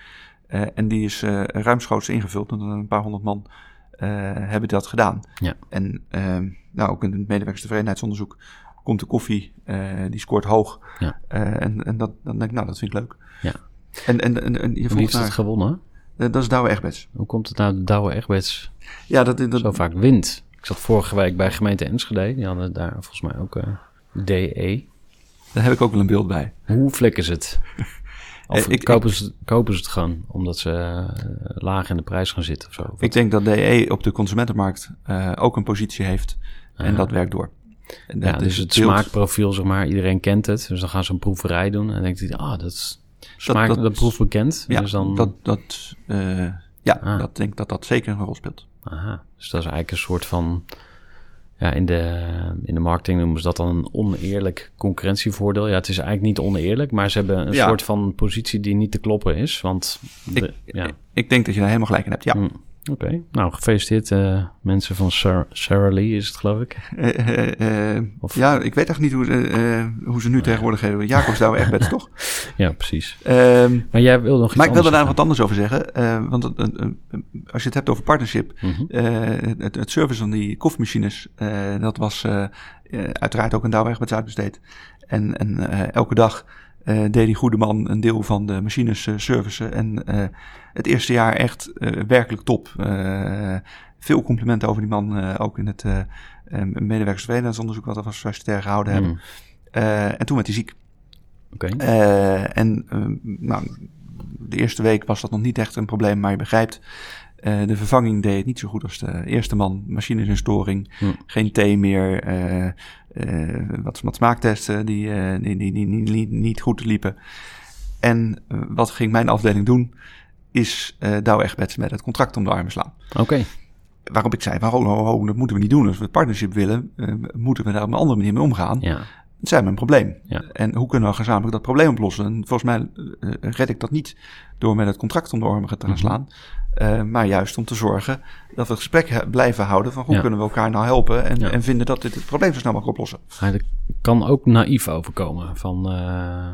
Uh, en die is uh, ruimschoots ingevuld. En een paar honderd man uh, hebben dat gedaan. Ja. En ehm, nou, ook in het medewerkerstevredenheidsonderzoek komt de koffie, die scoort hoog. Ja. en en dat, dan denk ik, nou, dat vind ik leuk. Ja. En, en, en, en je Wie heeft het gewonnen? dat is Douwe Egberts. Hoe komt het nou dat Douwe Egberts ja, dat, dat, zo vaak wint? Ik zat vorige week bij gemeente Enschede. Die hadden daar volgens mij ook DE. Daar heb ik ook wel een beeld bij. Hoe flikken is het? Of ik, kopen, ze, kopen ze het gewoon omdat ze uh, laag in de prijs gaan zitten of zo? Ik denk dat DE op de consumentenmarkt uh, ook een positie heeft en dat werkt door. En ja, dus het smaakprofiel, zeg maar, iedereen kent het. Dus dan gaan ze een proeverij doen en denkt hij, ah, dat is smaak, dat, dat, proef bekend. Ja, dus dan... dat, dat, uh, ja ah. dat denk dat dat zeker een rol speelt. Aha, dus dat is eigenlijk een soort van ja, in de, in de marketing noemen ze dat dan een oneerlijk concurrentievoordeel. Ja, het is eigenlijk niet oneerlijk, maar ze hebben een soort van positie die niet te kloppen is. Want ik, ja. ik denk dat je daar helemaal gelijk in hebt, ja. Mm. Oké, nou gefeliciteerd uh, mensen van Sarah, Sarah, Lee is het geloof ik. Uh, uh, of... Ja, ik weet echt niet hoe, hoe ze nu tegenwoordig hebben. Jacobs daar echt best, toch? Ja, precies. Um, maar jij wil nog iets Maar ik wil daar wat anders over zeggen. want als je het hebt over partnership, -hmm. het, het, service van die koffiemachines, dat was uiteraard ook een Douwe Egberts uitbesteed. En, en elke dag uh, deed die goede man een deel van de machines uh, servicen. En uh, het eerste jaar echt werkelijk top. veel complimenten over die man, ook in het medewerkersverdelenheidsonderzoek wat we als sociëtair gehouden hebben. Mm. en toen werd hij ziek. Oké. Okay. en nou, de eerste week was dat nog niet echt een probleem, maar je begrijpt, uh, de vervanging deed het niet zo goed als de eerste man. Machines in storing, hm. geen thee meer, uh, uh, wat, wat smaaktesten die, die, die, die, niet, goed liepen. En wat ging mijn afdeling doen, is uh, Douwe Egberts met het contract om de armen slaan. Oké. Waarop ik zei, waarom, dat moeten we niet doen. Als we het partnership willen, moeten we daar op een andere manier mee omgaan. Ja. zij hebben een probleem. Ja. En hoe kunnen we gezamenlijk dat probleem oplossen? En volgens mij red ik dat niet door met het contract om de ormen te gaan Mhm. slaan. Uh, maar juist om te zorgen dat we het gesprek blijven houden van hoe Ja. kunnen we elkaar nou helpen en, Ja. en vinden dat dit het probleem zo snel mogelijk oplossen. Maar dat kan ook naïef overkomen. Van eh,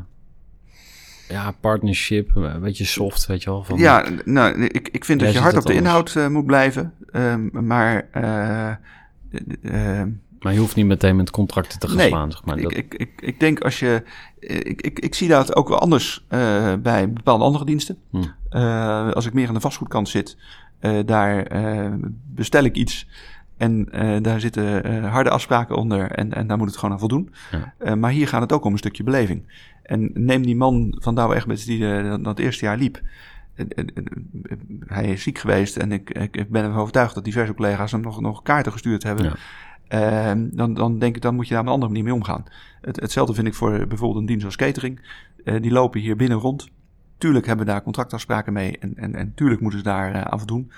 ja, partnership, een beetje soft, weet je wel. Van, ja, nou, ik, ik vind dat je hard op de anders. inhoud uh, moet blijven. Um, maar uh, Maar je hoeft niet meteen met contracten te gaan nee, slaan, zeg maar. Dat, ik, ik, ik, ik denk als je. Ik, ik, ik zie dat ook wel anders uh, bij bepaalde andere diensten. Hm. Uh, als ik meer aan de vastgoedkant zit, uh, daar bestel ik iets. En daar zitten harde afspraken onder. En, en daar moet het gewoon aan voldoen. Ja. maar hier gaat het ook om een stukje beleving. En neem die man van Douwe Egberts die dat eerste jaar liep. Hij is ziek geweest en ik, ik, ik ben ervan overtuigd dat diverse collega's hem nog, nog kaarten gestuurd hebben. Ja. Uh, dan, dan denk ik, dan moet je daar op een andere manier mee omgaan. Het, hetzelfde vind ik voor bijvoorbeeld een dienst als catering. Uh, die lopen hier binnen rond. Tuurlijk hebben we daar contractafspraken mee en, en, en tuurlijk moeten ze daar uh, aan voldoen.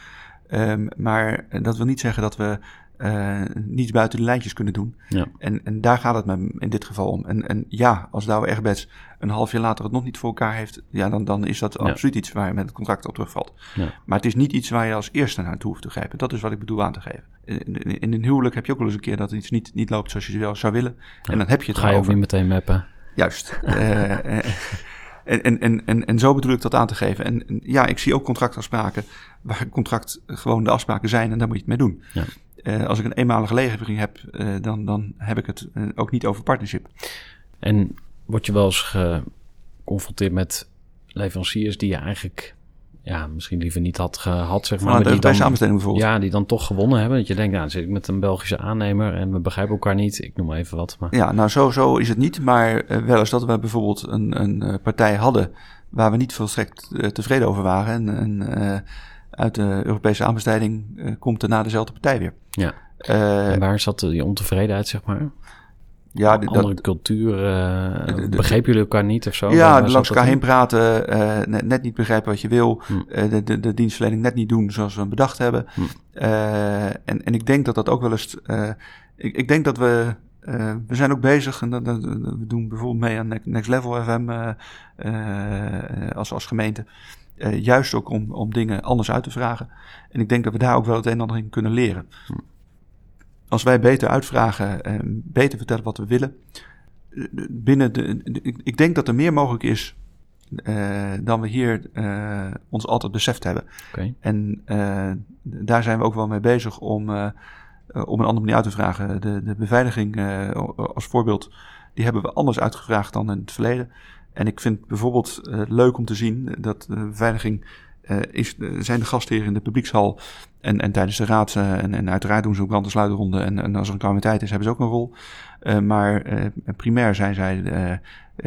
Um, maar dat wil niet zeggen dat we uh, niets buiten de lijntjes kunnen doen. Ja. En, en daar gaat het me in dit geval om. En, en ja, als Douwe Egberts een half jaar later het nog niet voor elkaar heeft, ja, dan, dan is dat Ja. absoluut iets waar je met het contract op terugvalt. Ja. Maar het is niet iets waar je als eerste naartoe hoeft te grijpen. Dat is wat ik bedoel aan te geven. In, in, in een huwelijk heb je ook wel eens een keer dat iets niet, niet loopt zoals je wel zou willen. En dan heb je het ga je ook niet meteen mappen. Juist. Eh, eh, en, en, en, en, zo bedoel ik dat aan te geven. En, en ja, ik zie ook contractafspraken waar contract gewoon de afspraken zijn en daar moet je het mee doen. Ja. Eh, als ik een eenmalige levering heb, eh, dan, dan heb ik het eh, ook niet over partnership. En word je wel eens geconfronteerd met leveranciers die je eigenlijk ja, misschien liever niet had gehad, zeg maar. De die Europese aanbesteding bijvoorbeeld. ja, die dan toch gewonnen hebben. Dat je denkt, nou, dan zit ik met een Belgische aannemer en we begrijpen elkaar niet. Ik noem maar even wat. Maar... Ja, nou zo, zo is het niet. Maar wel eens dat we bijvoorbeeld een, een partij hadden waar we niet volstrekt tevreden over waren. En, en uit de Europese aanbesteding komt er na dezelfde partij weer. Ja. Eh, en waar zat die ontevredenheid, zeg maar? Ja, de, andere dat, cultuur. Uh, begrepen jullie elkaar niet of zo? Ja, langs elkaar heen praten, uh, net, net, niet begrijpen wat je wil, hm. uh, de, de, de, dienstverlening net niet doen zoals we hem bedacht hebben. Hm. en, en ik denk dat dat ook wel eens. ik, ik denk dat we. we zijn ook bezig en dat, dat, we doen bijvoorbeeld mee aan Next Level FM als, als gemeente. Juist ook om, om dingen anders uit te vragen. En ik denk dat we daar ook wel het een en ander in kunnen leren. Hm als wij beter uitvragen en beter vertellen wat we willen. Binnen de, de ik denk dat er meer mogelijk is uh, dan we hier uh, ons altijd beseft hebben. Okay. En uh, daar zijn we ook wel mee bezig om, om een andere manier uit te vragen. De, de beveiliging als voorbeeld, die hebben we anders uitgevraagd dan in het verleden. En ik vind bijvoorbeeld leuk om te zien dat de beveiliging uh, is, zijn de gastheren in de publiekshal en, en tijdens de raad. En, en uiteraard doen ze ook brand- en. En, en als er een calamiteit is, hebben ze ook een rol. Maar primair zijn zij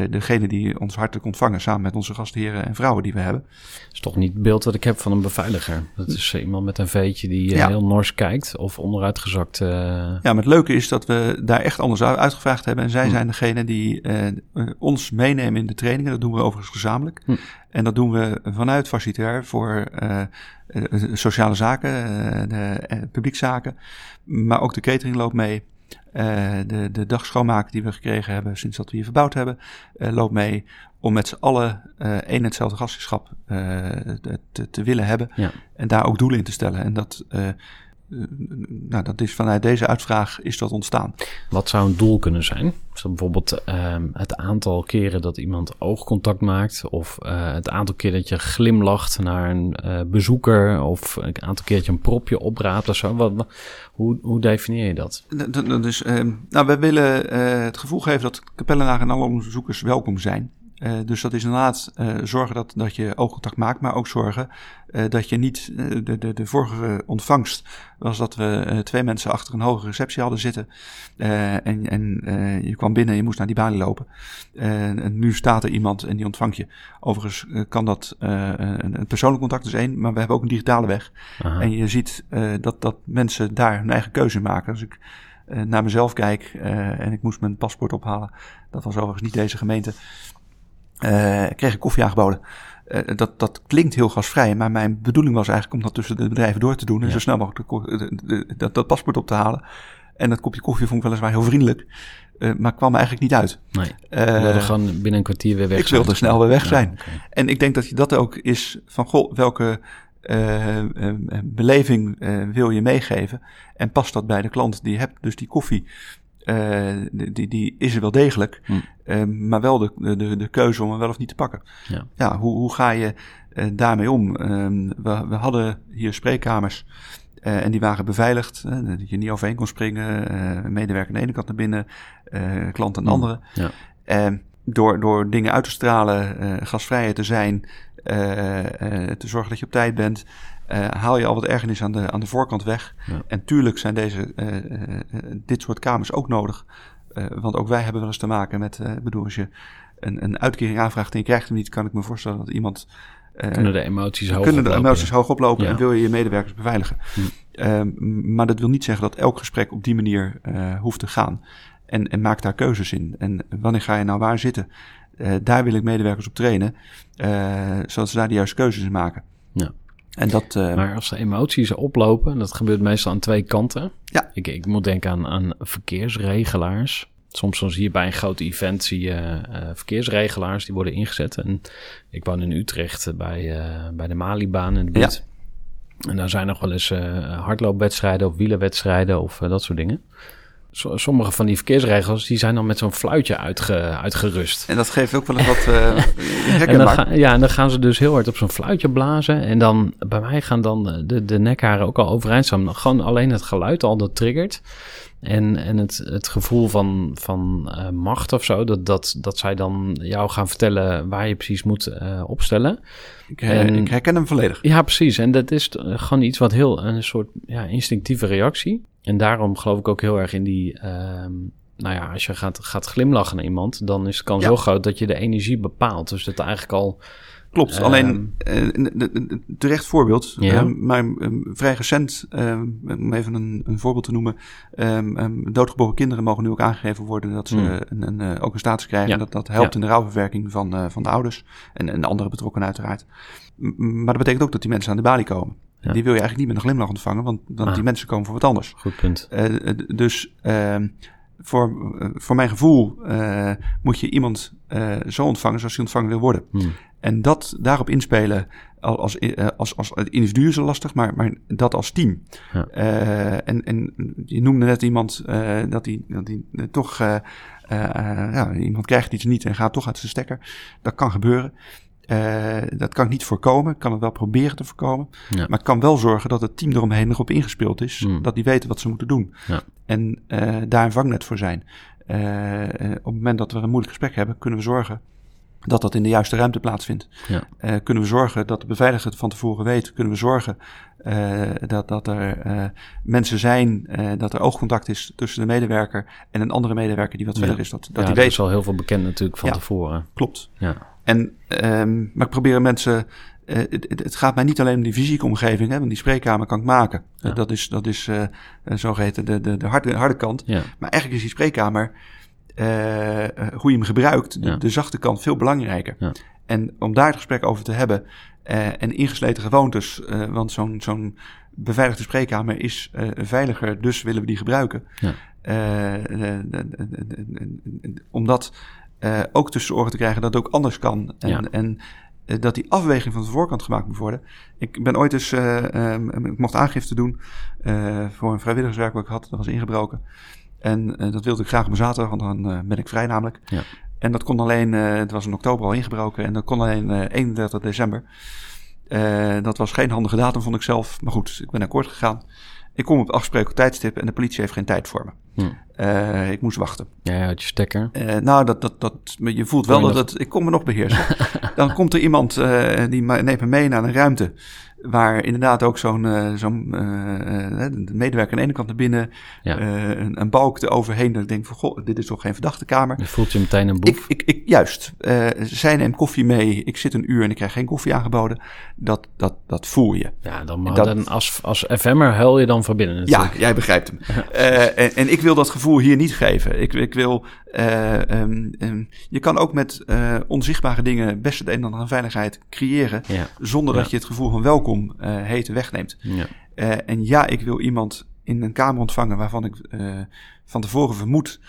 degene die ons hartelijk ontvangen. Samen met onze gastheren en vrouwen die we hebben. Dat is toch niet het beeld dat ik heb van een beveiliger. Dat is iemand met een veetje die ja. heel nors kijkt. Of onderuitgezakt. Ja, maar het leuke is dat we daar echt anders uitgevraagd hebben. En zij hm. zijn degene die ons meenemen in de trainingen. Dat doen we overigens gezamenlijk. Hm. En dat doen we vanuit facilitair voor uh, uh, sociale zaken, uh, publiekzaken. Maar ook de catering loopt mee. De, de dagschoonmaak die we gekregen hebben sinds dat we hier verbouwd hebben, loopt mee. Om met z'n allen één en hetzelfde gastschap te, te, willen hebben. Ja. En daar ook doelen in te stellen. En dat, nou, dat is vanuit deze uitvraag is dat ontstaan. Wat zou een doel kunnen zijn? Is dat bijvoorbeeld uh, het aantal keren dat iemand oogcontact maakt, of uh, het aantal keer dat je glimlacht naar een uh, bezoeker, of een aantal keer dat je een propje opraapt of zo? Wat, wat, hoe, hoe definieer je dat? Is, nou, we willen eh, het gevoel geven dat Kapellenaren en alle onderzoekers welkom zijn. Uh, dus dat is inderdaad uh, zorgen dat, dat je oogcontact maakt, maar ook zorgen uh, dat je niet. de, de, de vorige ontvangst was dat we twee mensen achter een hoge receptie hadden zitten. en en je kwam binnen en je moest naar die balie lopen. en nu staat er iemand en die ontvangt je. Overigens kan dat een, een, persoonlijk contact is één, maar we hebben ook een digitale weg. Aha. En je ziet dat, dat mensen daar hun eigen keuze maken. Als ik naar mezelf kijk en ik moest mijn paspoort ophalen, dat was overigens niet deze gemeente. Uh, kreeg ik koffie aangeboden. Uh, dat, dat klinkt heel gasvrij, maar mijn bedoeling was eigenlijk om dat tussen de bedrijven door te doen en Ja. zo snel mogelijk de, de, de, dat, dat paspoort op te halen. En dat kopje koffie vond ik weliswaar heel vriendelijk. Uh, maar kwam eigenlijk niet uit. Nee, uh, wilde gewoon binnen een kwartier weer weg Ik wilde snel weer weg zijn. En ik denk dat je dat ook is van, goh, welke uh, beleving wil je meegeven? En past dat bij de klant die je hebt? Dus die koffie, die, die is er wel degelijk. Hm. maar wel de, de, de keuze om hem wel of niet te pakken. Ja, ja hoe, hoe ga je daarmee om? Ehm, we, we hadden hier spreekkamers en die waren beveiligd, dat je niet overheen kon springen. Medewerker aan de ene kant naar binnen, klant aan de mm, andere. Ja. Ehm, door, door dingen uit te stralen, gasvrijer te zijn, te zorgen dat je op tijd bent, haal je al wat ergernis aan de, aan de voorkant weg. Ja. En tuurlijk zijn deze, dit soort kamers ook nodig. want ook wij hebben wel eens te maken met, bedoel, als je een, een uitkering aanvraagt en je krijgt hem niet, kan ik me voorstellen dat iemand kunnen de emoties hoog kunnen oplopen. de emoties hoog oplopen en wil je je medewerkers beveiligen. Hm. Uh, maar dat wil niet zeggen dat elk gesprek op die manier uh, hoeft te gaan. En, en maak daar keuzes in. En wanneer ga je nou waar zitten? Uh, daar wil ik medewerkers op trainen, zodat ze daar de juiste keuzes in maken. En dat, maar als de emoties oplopen, dat gebeurt meestal aan twee kanten. Ja. Ik, ik moet denken aan, aan verkeersregelaars soms dan zie je bij een groot event zie je uh, verkeersregelaars die worden ingezet. En ik woon in Utrecht bij, uh, bij de Malibaan in de buurt. Ja. En daar zijn nog wel eens hardloopwedstrijden of wielerwedstrijden of dat soort dingen. Sommige van die verkeersregels die zijn dan met zo'n fluitje uitge, uitgerust. En dat geeft ook wel eens wat uh, en dan Ja, en dan gaan ze dus heel hard op zo'n fluitje blazen. En dan bij mij gaan dan de, de nekharen ook al overeind staan. Gewoon alleen het geluid al dat triggert. En, en het, het gevoel van, van uh, macht of zo, dat, dat, dat zij dan jou gaan vertellen waar je precies moet uh, opstellen. Ik, en, ik, herken hem volledig. Ja, precies. En dat is gewoon iets wat heel een soort ja, instinctieve reactie. En daarom geloof ik ook heel erg in die. Uh, nou ja, als je gaat, gaat glimlachen naar iemand, dan is de kans ja. heel groot dat je de energie bepaalt. Dus dat eigenlijk al Klopt, uh, alleen uh, terecht voorbeeld. Ja. Uh, maar vrij recent, om even een, een, voorbeeld te noemen. Doodgeboren kinderen mogen nu ook aangegeven worden dat ze mm. een, een, ook een status krijgen. Ja. Dat, dat helpt in de rouwverwerking van, van de ouders en, en andere betrokkenen uiteraard. Maar dat betekent ook dat die mensen aan de balie komen. Die wil je eigenlijk niet met een glimlach ontvangen, want, want ah. die mensen komen voor wat anders. Goed punt. dus ehm, voor, voor mijn gevoel moet je iemand zo ontvangen zoals hij ontvangen wil worden. Hmm. En dat daarop inspelen als, eh, als, als, als individu is lastig, maar, maar dat als team. Ja. En, en je noemde net iemand dat hij dat die, toch, ja, iemand krijgt iets niet en gaat toch uit zijn stekker. Dat kan gebeuren. Dat kan ik niet voorkomen. Ik kan het wel proberen te voorkomen. Ja. Maar ik kan wel zorgen dat het team eromheen nog op ingespeeld is. Mm. Dat die weten wat ze moeten doen. Ja. En daar een vangnet voor zijn. op het moment dat we een moeilijk gesprek hebben, kunnen we zorgen dat dat in de juiste ruimte plaatsvindt. Ja. Uh, kunnen we zorgen dat de beveiliger het van tevoren weet? Kunnen we zorgen uh, dat, dat er uh, mensen zijn, dat er oogcontact is tussen de medewerker en een andere medewerker die wat ja. verder is? Dat, dat ja, die weet. is al heel veel bekend natuurlijk van tevoren. Klopt. Ja. En, um, maar ik probeer mensen het, het, gaat mij niet alleen om die fysieke omgeving, hè, want die spreekkamer kan ik maken. Ja. dat is, dat is uh, zogeheten de, de, de harde, harde kant. Ja. Maar eigenlijk is die spreekkamer uh, hoe je hem gebruikt, de, de, zachte kant, veel belangrijker. En om daar het gesprek over te hebben uh, en ingesleten gewoontes, uh, want zo'n zo'n beveiligde spreekkamer is veiliger, dus willen we die gebruiken. Ja. Dat ook tussen de oren te krijgen dat het ook anders kan. En, ja. en dat die afweging van de voorkant gemaakt moet worden. Ik ben ooit eens, um, ik mocht aangifte doen voor een vrijwilligerswerk wat ik had, dat was ingebroken. En uh, dat wilde ik graag op zaterdag, want dan uh, ben ik vrij namelijk. Ja. En dat kon alleen, uh, het was in oktober al ingebroken, en dat kon alleen 31 december. dat was geen handige datum, vond ik zelf. Maar goed, ik ben akkoord gegaan. Ik kom op afgesproken tijdstip en de politie heeft geen tijd voor me. Hm. ik moest wachten. Ja, uit je stekker. nou, dat, dat, dat, je voelt wel dat het, ik kon me nog beheersen. dan komt er iemand die neemt me mee naar een ruimte Waar inderdaad ook zo'n uh, zo'n uh, de medewerker aan de ene kant naar binnen, ja. een, een, balk eroverheen. Dat ik denk van, goh, dit is toch geen verdachte kamer. Je voelt je meteen een boef. Ik, ik, ik, juist. zij neemt koffie mee. Ik zit een uur en ik krijg geen koffie aangeboden. Dat, dat, dat voel je. Ja, dan, dat, dan als, als FM'er huil je dan van binnen natuurlijk. Ja, jij begrijpt hem. en, en, ik wil dat gevoel hier niet geven. Ik, ik wil... Um, um, je kan ook met onzichtbare dingen best het een en ander aan veiligheid creëren. Ja. Zonder dat je het gevoel van welkom welkom uh, heten wegneemt. Ja. Uh, en ja, ik wil iemand in een kamer ontvangen waarvan ik uh, van tevoren vermoed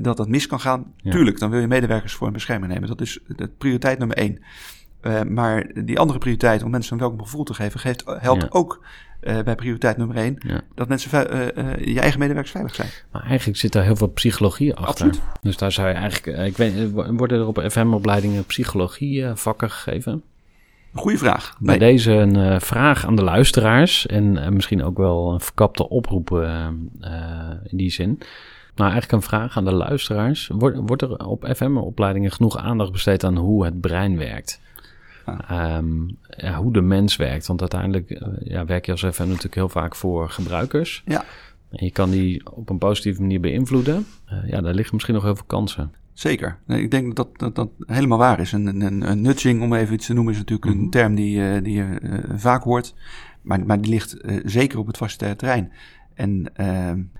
dat dat mis kan gaan. Ja. Tuurlijk, dan wil je medewerkers voor een bescherming nemen. Dat is de prioriteit nummer één. Uh, maar die andere prioriteit om mensen een welkom gevoel te geven, geeft, helpt Ja. ook uh, bij prioriteit nummer één. Ja. Dat mensen uh, je eigen medewerkers veilig zijn. Maar eigenlijk zit daar heel veel psychologie achter. Absoluut. Dus daar zou je eigenlijk, ik weet, worden er op FM-opleidingen psychologie vakken gegeven? Goeie vraag. Bij deze een uh, vraag aan de luisteraars en uh, misschien ook wel een verkapte oproep uh, in die zin. Maar eigenlijk een vraag aan de luisteraars. Wordt, wordt er op FM-opleidingen genoeg aandacht besteed aan hoe het brein werkt? Ja. Um, ja, hoe de mens werkt. Want uiteindelijk ja, werk je als FM natuurlijk heel vaak voor gebruikers. Ja. En je kan die op een positieve manier beïnvloeden. ja, daar liggen misschien nog heel veel kansen. Zeker. Nee, ik denk dat dat, dat helemaal waar is. Een, een, een nudging, om even iets te noemen, is natuurlijk mm -hmm. een term die, uh, die je uh, vaak hoort. Maar, maar die ligt uh, zeker op het vaste terrein. En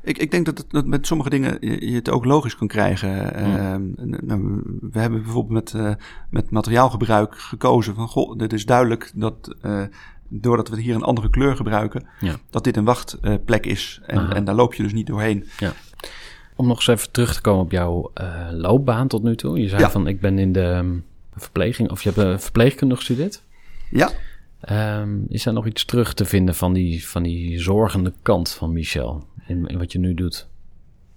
ik, ik denk dat, het, dat met sommige dingen je, je, het ook logisch kan krijgen. Mm. we hebben bijvoorbeeld met, met materiaalgebruik gekozen van, goh, dit is duidelijk dat doordat we hier een andere kleur gebruiken, ja. dat dit een wachtplek is. En, en daar loop je dus niet doorheen. Ja. Om nog eens even terug te komen op jouw uh, loopbaan tot nu toe. Je zei ja. van ik ben in de um, verpleging, of je hebt een verpleegkunde gestudeerd. Ja. Um, is er nog iets terug te vinden van die, van die zorgende kant van Michel in, in wat je nu doet?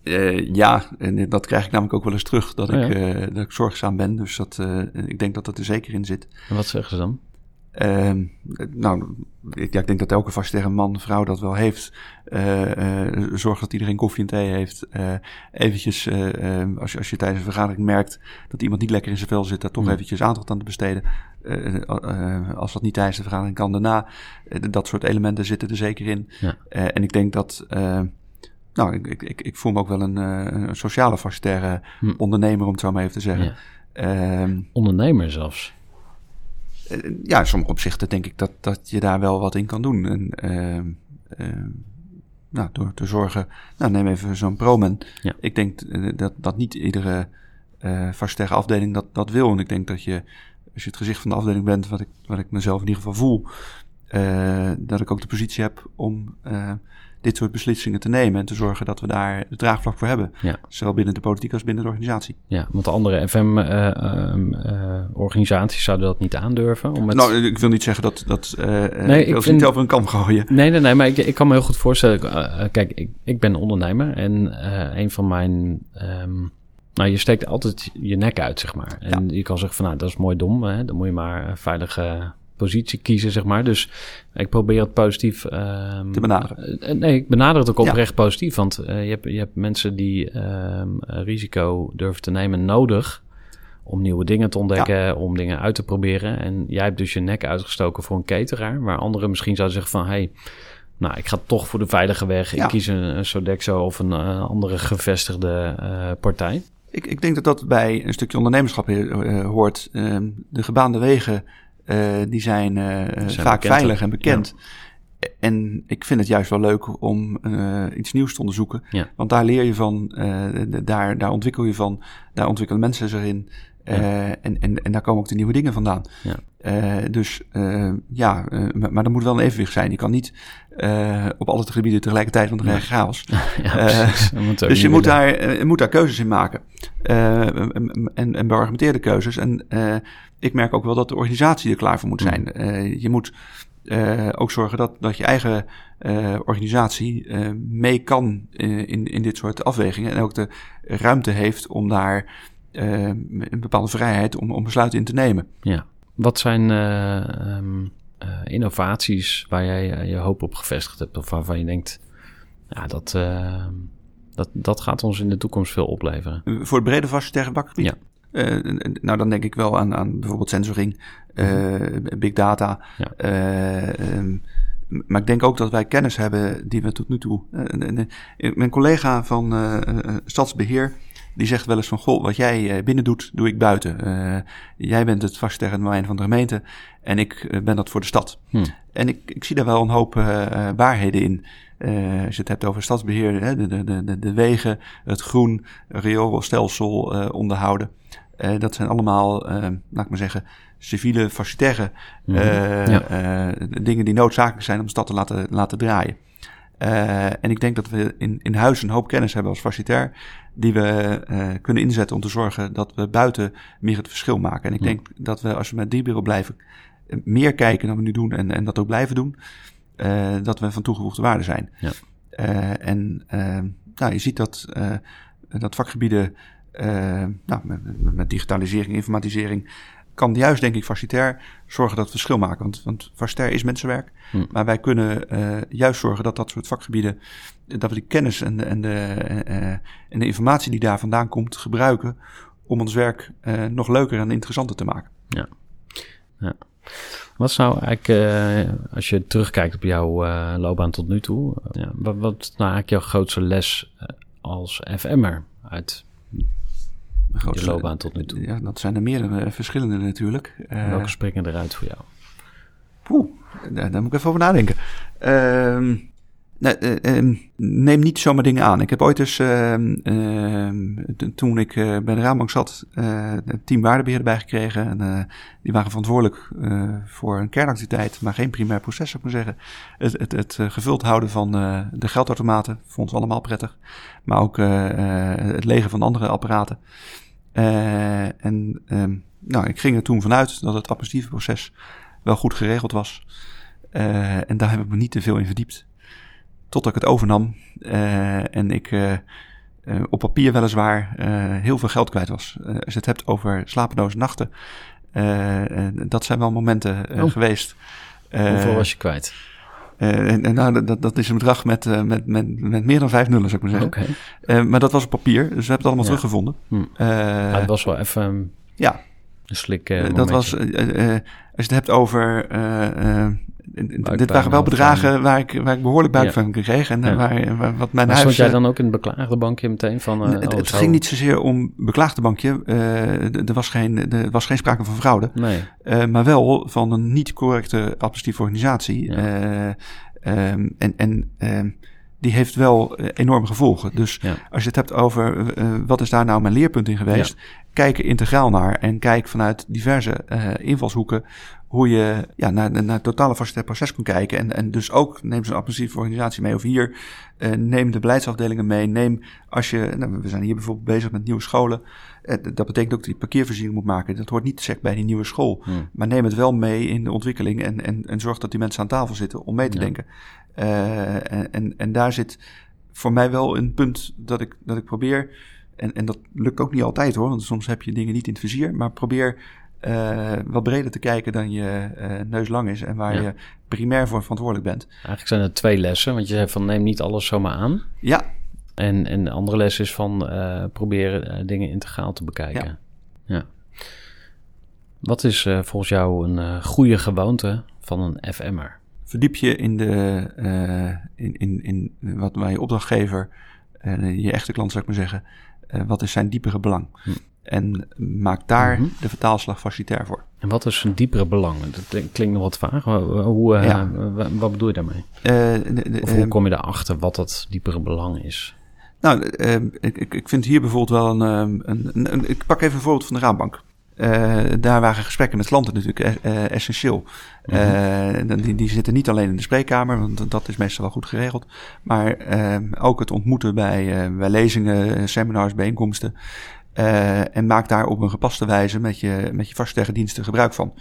Uh, ja, en dat krijg ik namelijk ook wel eens terug, dat, Oh, ja. ik, uh, dat ik zorgzaam ben. Dus dat, ik denk dat dat er zeker in zit. En wat zeggen ze dan? Uh, nou, ik, ja, ik denk dat elke vastlegger man, vrouw dat wel heeft. Uh, uh, zorg dat iedereen koffie en thee heeft. eventjes, als, je, als je tijdens een vergadering merkt dat iemand niet lekker in zijn vel zit, daar toch Mm. eventjes aandacht aan te besteden. als dat niet tijdens de vergadering kan, daarna. dat soort elementen zitten er zeker in. Ja. en ik denk dat... nou, ik, ik, ik, voel me ook wel een, een sociale vastlegger Hm. ondernemer, om het zo maar even te zeggen. Ja. Um, Ondernemer zelfs. Uh, ja, in sommige opzichten denk ik dat, dat je daar wel wat in kan doen. En, uh, uh, nou, door te zorgen, nou neem even zo'n promen. Ja. Ik denk uh, dat, dat niet iedere uh, afdeling dat, dat wil. En ik denk dat je, als je het gezicht van de afdeling bent, wat ik, wat ik mezelf in ieder geval voel, uh, dat ik ook de positie heb om uh, dit soort beslissingen te nemen en te zorgen dat we daar het draagvlak voor hebben. Ja. Zowel binnen de politiek als binnen de organisatie. Ja, want de andere FM-organisaties uh, zouden dat niet aandurven. Om het... Nou, ik wil niet zeggen dat, dat uh, nee, ik vind... niet over een kam gooien. Nee, nee, nee, maar ik, ik kan me heel goed voorstellen. Kijk, ik, ik ben ondernemer en een van mijn... Um, nou, je steekt altijd je nek uit, zeg maar. En ja. je kan zeggen van, nou, dat is mooi dom. Hè? Dan moet je maar veilige positie kiezen, zeg maar. Dus ik probeer het positief... Um, te benaderen. nee, ik benader het ook oprecht ja. positief. Want uh, je, hebt, je hebt mensen die um, risico durven te nemen nodig... om nieuwe dingen te ontdekken, ja. om dingen uit te proberen. En jij hebt dus je nek uitgestoken voor een cateraar... waar anderen misschien zouden zeggen van... Hey, nou, ik ga toch voor de veilige weg. Ja. Ik kies een, een Sodexo of een uh, andere gevestigde uh, partij. Ik, ik, denk dat dat bij een stukje ondernemerschap uh, hoort. de gebaande wegen die zijn, uh, zijn vaak bekend, veilig en bekend. Ja. En ik vind het juist wel leuk om uh, iets nieuws te onderzoeken. Ja. Want daar leer je van, daar, daar ontwikkel je van, daar ontwikkelen mensen zich in. Ja. en, en, en daar komen ook de nieuwe dingen vandaan. Ja. dus ja, maar, maar er moet wel een evenwicht zijn. Je kan niet op alle gebieden tegelijkertijd, want dan krijg je chaos. dus je moet daar, je moet daar keuzes in maken. en, en beargumenteerde keuzes. En ik merk ook wel dat de organisatie er klaar voor moet zijn. Uh, je moet ook zorgen dat, dat je eigen organisatie mee kan in, in dit soort afwegingen. En ook de ruimte heeft om daar een bepaalde vrijheid om, om besluiten in te nemen. Ja. Wat zijn um, innovaties waar jij je hoop op gevestigd hebt? Of waarvan je denkt, ja, dat, dat, dat gaat ons in de toekomst veel opleveren? Voor het brede vaststellen bakgebied? Ja. Uh, nou, dan denk ik wel aan, aan bijvoorbeeld sensoring, uh, big data. Ja. Uh, um, maar ik denk ook dat wij kennis hebben die we tot nu toe. mijn collega van Stadsbeheer, die zegt wel eens van: Goh, wat jij binnen doet, doe ik buiten. jij bent het vastterrein van de gemeente en ik ben dat voor de stad. Hmm. En ik, ik zie daar wel een hoop waarheden in. Uh, als je het hebt over stadsbeheer, hè, de, de, de, de wegen, het groen, rioolstelsel onderhouden. Dat zijn allemaal, laat ik maar zeggen, civiele, facilitaire mm -hmm. ja. dingen die noodzakelijk zijn om de stad te laten, laten draaien. Uh, en ik denk dat we in, in huis een hoop kennis hebben als facilitair, die we uh, kunnen inzetten om te zorgen dat we buiten meer het verschil maken. En ik denk dat we, als we met die bureau blijven, meer kijken dan we nu doen en, en dat ook blijven doen, uh, dat we van toegevoegde waarde zijn. Ja. en nou, je ziet dat, dat vakgebieden nou, met, met digitalisering, informatisering, kan juist, denk ik, facilitair zorgen dat we verschil maken. Want, want facilitair is mensenwerk. Hm. Maar wij kunnen uh, juist zorgen dat dat soort vakgebieden, dat we die kennis en de, en de, uh, en de informatie die daar vandaan komt gebruiken om ons werk uh, nog leuker en interessanter te maken. Ja. ja. Wat zou eigenlijk, als je terugkijkt op jouw loopbaan tot nu toe, wat, wat nou eigenlijk jouw grootste les als FM'er uit grootste loopbaan tot nu toe? Ja, dat zijn er meerdere verschillende natuurlijk. Welke springen eruit voor jou? Poeh, daar, daar, moet ik even over nadenken. Uh, nee, uh, neem niet zomaar dingen aan. Ik heb ooit eens, ehm, ehm, toen ik uh, bij de Raambank zat, uh, team waardebeheer erbij gekregen. En die waren verantwoordelijk voor een kernactiviteit, maar geen primair proces, zou ik maar zeggen. Het, het, het gevuld houden van de geldautomaten vond ons allemaal prettig. Maar ook het legen van andere apparaten. En nou, ik ging er toen vanuit dat het administratieve proces wel goed geregeld was. Uh, en daar heb ik me niet te veel in verdiept. Totdat ik het overnam uh, en ik op papier weliswaar heel veel geld kwijt was. als je het hebt over slapeloze nachten, dat zijn wel momenten oh. geweest. Hoeveel was je kwijt? En, en nou, dat, dat is een bedrag met, met, met, met meer dan vijf nullen, zou ik maar zeggen. Okay. maar dat was op papier, dus we hebben het allemaal ja. teruggevonden. Hm. het was wel even... Ja, een slik Dat was, uh, uh, als je het hebt over dit waren wel bedragen waar ik, waar ik behoorlijk buik van kreeg. En ja. waar, waar, wat mijn maar huis... Stond jij dan ook in het beklaagde bankje meteen van... Uh, het, oh, het ging niet zozeer om beklaagde bankje. Uh, er, was geen, er was geen sprake van fraude. Nee. Uh, maar wel van een niet correcte administratieve organisatie. Ja. Um, en... en um, die heeft wel enorme gevolgen. Dus ja. als je het hebt over uh, wat is daar nou mijn leerpunt in geweest, ja. kijk er integraal naar en kijk vanuit diverse uh, invalshoeken hoe je ja, naar, naar het totale facilitair proces kan kijken. En, en dus ook neem zo'n administratieve organisatie mee. Of hier, uh, neem de beleidsafdelingen mee. Neem als je, nou, we zijn hier bijvoorbeeld bezig met nieuwe scholen. Uh, dat betekent ook dat je parkeervoorziening moet maken. Dat hoort niet zeggen bij die nieuwe school. Hmm. Maar neem het wel mee in de ontwikkeling. En, en, en zorg dat die mensen aan tafel zitten om mee te ja. denken. Uh, en, en, en daar zit voor mij wel een punt dat ik, dat ik probeer. En, en dat lukt ook niet altijd hoor. Want soms heb je dingen niet in het vizier. Maar probeer uh, wat breder te kijken dan je uh, neus lang is en waar ja. je primair voor verantwoordelijk bent. Eigenlijk zijn er twee lessen, want je zegt van neem niet alles zomaar aan. Ja. En, en de andere les is van uh, proberen dingen integraal te bekijken. Ja. ja. Wat is volgens jou een goede gewoonte van een FM'er? Verdiep je in, de, in, in, in wat waar je opdrachtgever, je echte klant zou ik maar zeggen, wat is zijn diepere belang? Hm. En maak daar mm -hmm. de vertaalslag facilitair voor. En wat is een diepere belang? Dat klinkt nog wat vaag. Hoe, uh, ja. Wat bedoel je daarmee? Uh, de, de, of hoe kom je erachter wat dat diepere belang is? Nou, uh, ik, ik vind hier bijvoorbeeld wel een, een, een, een, Ik pak even een voorbeeld van de raambank. daar waren gesprekken met klanten natuurlijk essentieel. Mm -hmm. die, die, zitten niet alleen in de spreekkamer, want dat is meestal wel goed geregeld. Maar ook het ontmoeten bij, bij lezingen, seminars, bijeenkomsten. Uh, en maak daar op een gepaste wijze met je, met je vastleggendiensten gebruik van.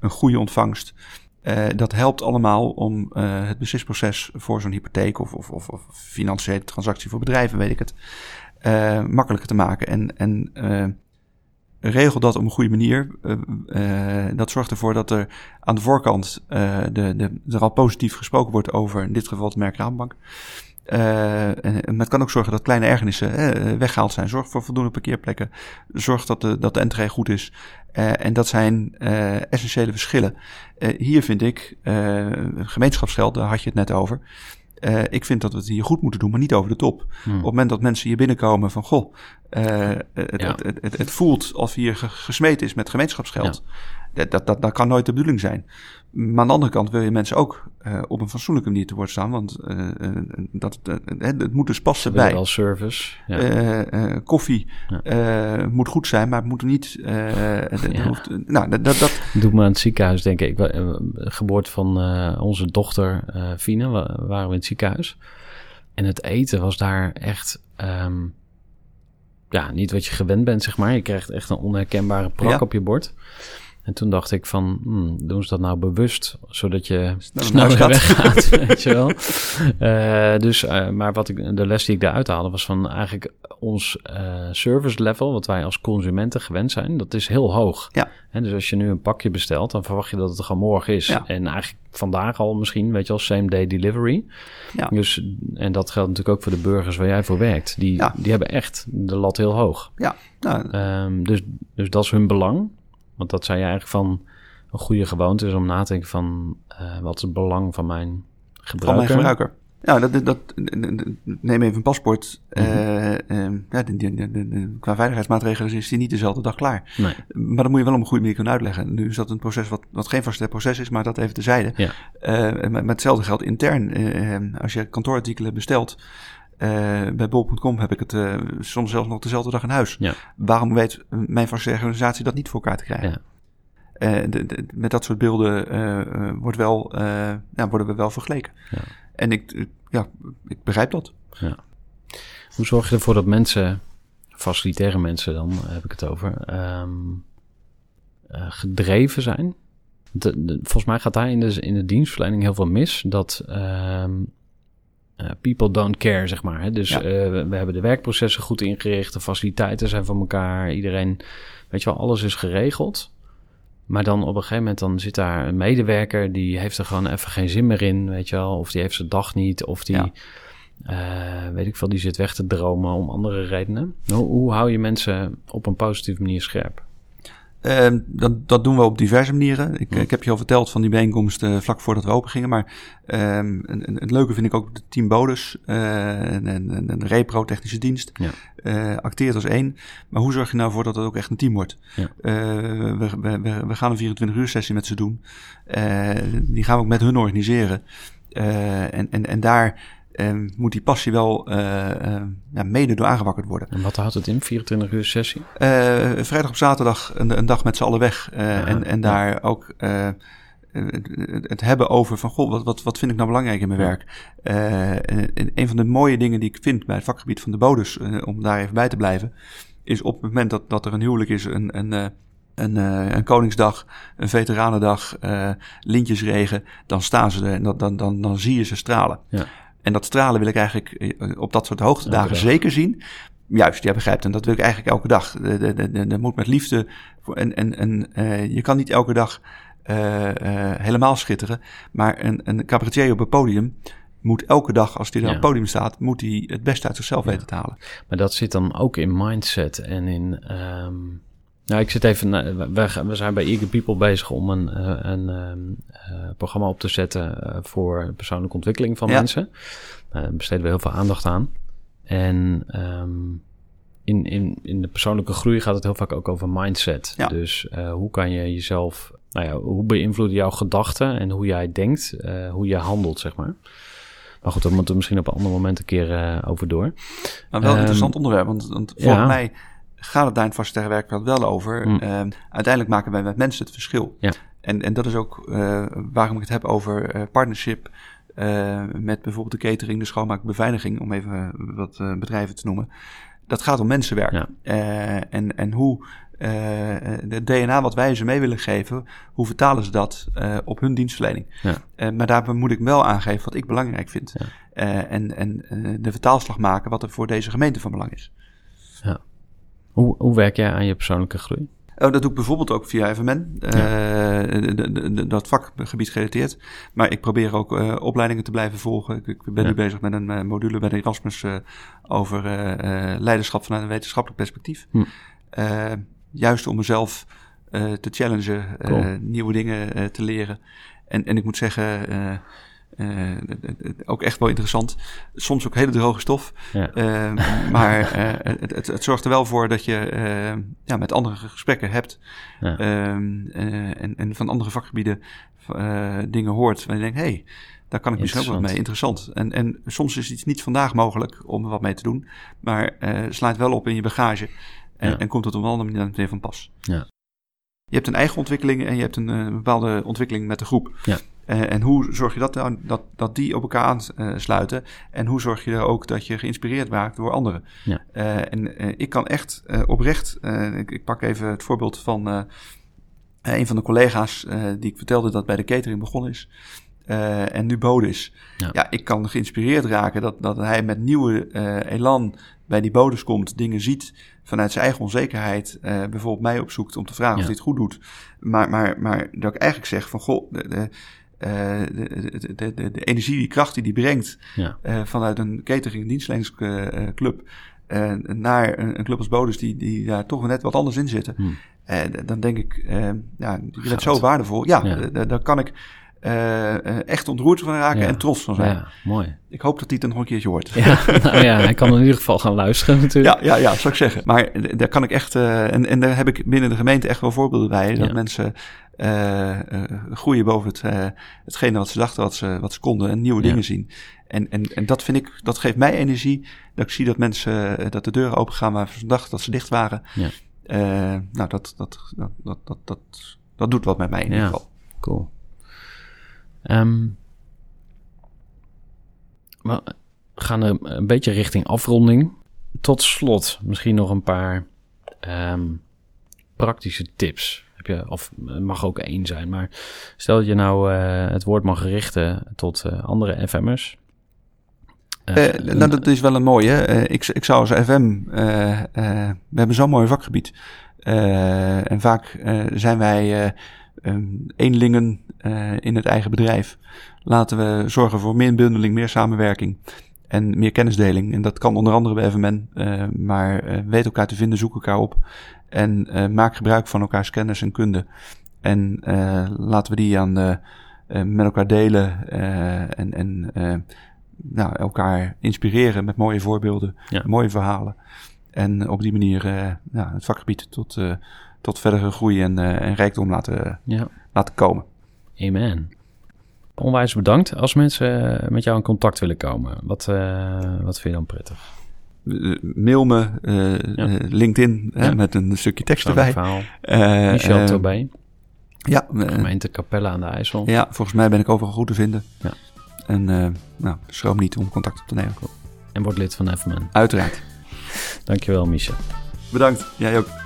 Een goede ontvangst. Uh, dat helpt allemaal om uh, het beslisproces voor zo'n hypotheek of, of, of, of, financiële transactie voor bedrijven, weet ik het, makkelijker te maken. En, en regel dat op een goede manier. dat zorgt ervoor dat er aan de voorkant de, de, er al positief gesproken wordt over, in dit geval het merk Raambank. Uh, maar het kan ook zorgen dat kleine ergernissen uh, weggehaald zijn. Zorg voor voldoende parkeerplekken. Zorg dat de, dat de entree goed is. En dat zijn essentiële verschillen. hier vind ik, gemeenschapsgeld, daar had je het net over. Uh, ik vind dat we het hier goed moeten doen, maar niet over de top. Hmm. Op het moment dat mensen hier binnenkomen van, goh, uh, het, ja. het, het, het, voelt of hier gesmeten is met gemeenschapsgeld. Ja. Dat, dat, dat, kan nooit de bedoeling zijn. Maar aan de andere kant wil je mensen ook uh, op een fatsoenlijke manier te woord staan. Want uh, dat, het moet dus passen bij. Als service. Ja. koffie ja. moet goed zijn, maar het moet niet. Ja. Hoeft, nou, dat, dat, Doe me aan het ziekenhuis denken. Ik, geboorte van onze dochter Fine, waren we in het ziekenhuis. En het eten was daar echt... ehm, ja, niet wat je gewend bent, zeg maar. Je krijgt echt een onherkenbare prak op je bord. En toen dacht ik van, hmm, doen ze dat nou bewust, zodat je Sneller sneller naar huis weggaat, weet je wel. Eh, dus, eh, maar wat ik, de les die ik daaruit haalde was van eigenlijk ons eh, service level, wat wij als consumenten gewend zijn, dat is heel hoog. Ja. En dus als je nu een pakje bestelt, dan verwacht je dat het er gewoon morgen is. Ja. En eigenlijk vandaag al misschien, weet je wel, same day delivery. Ja. Dus, en dat geldt natuurlijk ook voor de burgers waar jij voor werkt. Die, Ja. die hebben echt de lat heel hoog. Ja, nou, Ehm, dus, dus dat is hun belang. Want dat zei je eigenlijk van een goede gewoonte is om na te denken van eh, wat is het belang van mijn van gebruiker. mijn gebruiker. Ja, dat, dat, dat- neem even een paspoort. Mhm. Eh, eh, ja, die- die- die- qua veiligheidsmaatregelen is die niet dezelfde dag klaar. Nee, Maar dat moet je wel op een goede manier kunnen uitleggen. Nu is dat een proces wat, wat geen vast proces is, maar dat even tezijde. Ja. Eh, maar, maar hetzelfde geldt intern. Eh, eh, als je kantoorartikelen bestelt, bij bol.com heb ik het eh, soms zelfs nog dezelfde dag in huis. Ja. Waarom weet mijn organisatie dat niet voor elkaar te krijgen? Ja. Eh, de- de- met dat soort beelden eh, eh, wordt wel, eh, ja, worden we wel vergeleken. Ja. En ik, eh, ja, ik begrijp dat. Hoe zorg je ervoor dat mensen, facilitaire mensen dan heb ik het over, ehm, eh, gedreven zijn? De- de- volgens mij gaat daar in de, in de dienstverlening heel veel mis. Dat ehm, eh, people don't care, zeg maar. Hè? Dus Ja. eh, we, we hebben de werkprocessen goed ingericht, de faciliteiten zijn van elkaar, iedereen, weet je wel, alles is geregeld. Maar dan op een gegeven moment dan zit daar een medewerker die heeft er gewoon even geen zin meer in, weet je wel. Of die heeft zijn dag niet, of die, Ja. eh, weet ik veel, die zit weg te dromen om andere redenen. Hoe, hoe hou je mensen op een positieve manier scherp? Eh, dat, dat doen we op diverse manieren. Ik, Ja. ik heb je al verteld van die bijeenkomst eh, vlak voordat we open gingen. Maar ehm, het leuke vind ik ook de Team Bodus eh, en, en, en de Repro Technische Dienst. Ja. eh, acteert als één. Maar hoe zorg je nou voor dat het ook echt een team wordt? Ja. We, we, we, we gaan een 24 uur sessie met ze doen. Die gaan we ook met hun organiseren. En, en, en daar eh, moet die passie wel eh, eh, ja, mede door aangewakkerd worden. En wat houdt het in, 24 uur sessie? Eh, vrijdag op zaterdag een, een dag met z'n allen weg. eh, Ja, en, en ja. daar ook het, hebben over van, goh, wat, wat, wat vind ik nou belangrijk in mijn werk? Eh, en, en een van de mooie dingen die ik vind bij het vakgebied van de bodus, om daar even bij te blijven, is op het moment dat, dat er een huwelijk is, een, een, een, een Koningsdag, een Veteranendag, lintjesregen, dan staan ze er en dat, dan, dan, dan zie je ze stralen. Ja. En dat stralen wil ik eigenlijk eh, op dat soort hoogtedagen Elke dag. zeker zien. Juist, jij begrijpt. En dat wil ik eigenlijk elke dag. Er moet met liefde. voor- En, en, en eh, je kan niet elke dag eh, helemaal schitteren. Maar een, een cabaretier op het podium moet elke dag, als hij Ja. op het podium staat, moet hij het beste uit zichzelf Ja. weten te halen. Maar dat zit dan ook in mindset en in. ehm, nou, ik zit even. We, we zijn bij Eager People bezig om een, eh, een ehm, eh, programma op te zetten eh, voor persoonlijke ontwikkeling van Ja. mensen. Daar besteden we heel veel aandacht aan. En ehm, in, in, in de persoonlijke groei gaat het heel vaak ook over mindset. Ja. Dus hoe kan je jezelf. Nou ja, hoe beïnvloeden jouw gedachten en hoe jij denkt, hoe je handelt, zeg maar. Maar goed, daar moeten we misschien op een ander moment een keer over door. Maar wel een Ehm, interessant onderwerp. Want, want ja. volgens mij gaat het daar in het werkveld wel over. Mm. Ehm, uiteindelijk maken wij met mensen het verschil. Ja. En, en dat is ook eh, waarom ik het heb over eh, partnership. eh, met bijvoorbeeld de catering, de schoonmaak, beveiliging, om even wat bedrijven te noemen. Dat gaat om mensenwerk. Ja. En, en hoe het DNA wat wij ze mee willen geven, hoe vertalen ze dat op hun dienstverlening? Ja. Maar daarbij moet ik wel aangeven wat ik belangrijk vind. Ja. En en de vertaalslag maken wat er voor deze gemeente van belang is. Hoe, hoe werk jij aan je persoonlijke groei? Oh, dat doe ik bijvoorbeeld ook via FMN, eh, de- de- de- dat vakgebied gerelateerd. Maar ik probeer ook eh, opleidingen te blijven volgen. Ik, ik ben Ja. nu bezig met een eh, module bij de Erasmus over leiderschap vanuit een wetenschappelijk perspectief. Hm. Juist om mezelf te challengen, Cool. nieuwe dingen te leren. En, en ik moet zeggen, het- ook echt wel interessant. Soms ook hele droge stof. Ja. Eh, maar eh, het, het, het zorgt er wel voor dat je ja, met andere gesprekken hebt. Ja. Ehm, eh, en, en van andere vakgebieden eh, dingen hoort. Waar je denkt, hé, hey, daar kan ik misschien ook wat mee. Interessant. En, en soms is iets niet vandaag mogelijk om er wat mee te doen. Maar eh slaat wel op in je bagage. En, Ja. en komt het op een andere manier weer van pas. Ja. Je hebt een eigen ontwikkeling en je hebt een eh, bepaalde ontwikkeling met de groep. Ja. Uh, en hoe zorg je dat, nou, dat, dat die op elkaar aansluiten? En hoe zorg je er ook dat je geïnspireerd raakt door anderen? Ja. Uh, en ik kan echt oprecht, ik, ik, pak even het voorbeeld van een van de collega's die ik vertelde dat bij de catering begonnen is. en nu bode is. Ja. ja. ik kan geïnspireerd raken dat, dat hij met nieuwe elan bij die bodes komt, dingen ziet vanuit zijn eigen onzekerheid, uh, bijvoorbeeld mij opzoekt om te vragen of hij het goed doet. Maar, maar, maar dat ik eigenlijk zeg van, goh, de, de, de, de, de, de, energie, die kracht die die brengt ja. uh, vanuit een catering dienstverleningsclub naar een, een, club als Bodes die, die daar toch net wat anders in zitten. Hmm. dan denk ik, ja, je bent zo waardevol. Ja, ja. dan kan ik uh, echt ontroerd van raken en trots van zijn. Ja, mooi. Ik hoop dat hij het nog een keertje hoort. Ja, nou ja, hij kan in ieder geval gaan luisteren natuurlijk. Ja, ja, ja zou ik zeggen. Maar daar kan ik echt, uh, en, en daar heb ik binnen de gemeente echt wel voorbeelden bij. Dat mensen uh, groeien boven het, hetgene wat ze dachten, wat ze, wat ze konden en nieuwe dingen zien. En, en, en dat vind ik, dat geeft mij energie. Dat ik zie dat mensen, dat de deuren open gaan waar ze dachten dat ze dicht waren. Ja. nou, dat, dat, dat, dat, dat, dat, dat doet wat met mij in ieder geval. Cool. Um, we gaan een beetje richting afronding. Tot slot misschien nog een paar um, praktische tips. Heb je, of het mag ook één zijn, maar stel dat je nou uh, het woord mag richten tot uh, andere FM'ers. Uh, nou, dat is wel een mooie. ik, ik zou als FM, we hebben zo'n mooi vakgebied. en vaak zijn wij um, eenlingen uh, in het eigen bedrijf. Laten we zorgen voor meer bundeling, meer samenwerking en meer kennisdeling. En dat kan onder andere bij FMN, uh, maar uh, weet elkaar te vinden, zoek elkaar op en maak gebruik van elkaars kennis en kunde. En laten we die aan de, met elkaar delen en, en nou, elkaar inspireren met mooie voorbeelden, ja. mooie verhalen. En op die manier nou, het vakgebied tot tot verdere groei en, uh, en rijkdom laten, ja. laten komen. Amen. Onwijs bedankt. Als mensen eh, met jou in contact willen komen, wat, uh, wat vind je dan prettig? mail me, ja. LinkedIn ja. met een stukje tekst erbij. Michel Tobé. Ja. Gemeente Capelle aan de IJssel. Ja, volgens mij ben ik overal goed te vinden. Ja. En nou, schroom niet om contact op te nemen. En word lid van FMN. Uiteraard. Dankjewel, Michel. Bedankt. Jij ook.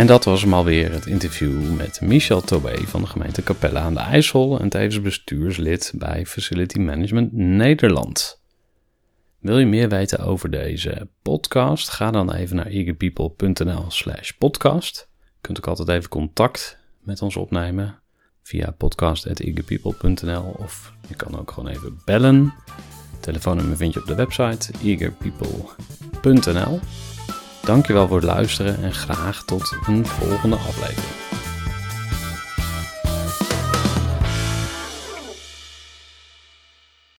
En dat was hem alweer het interview met Michel Tobé van de gemeente Capelle aan de IJssel en tevens bestuurslid bij Facility Management Nederland. Wil je meer weten over deze podcast? Ga dan even naar eagerpeople.nl slash podcast. Je kunt ook altijd even contact met ons opnemen via podcast.eagerpeople.nl of je kan ook gewoon even bellen. telefoonnummer vind je op de website eagerpeople.nl. Dankjewel voor het luisteren en graag tot een volgende aflevering.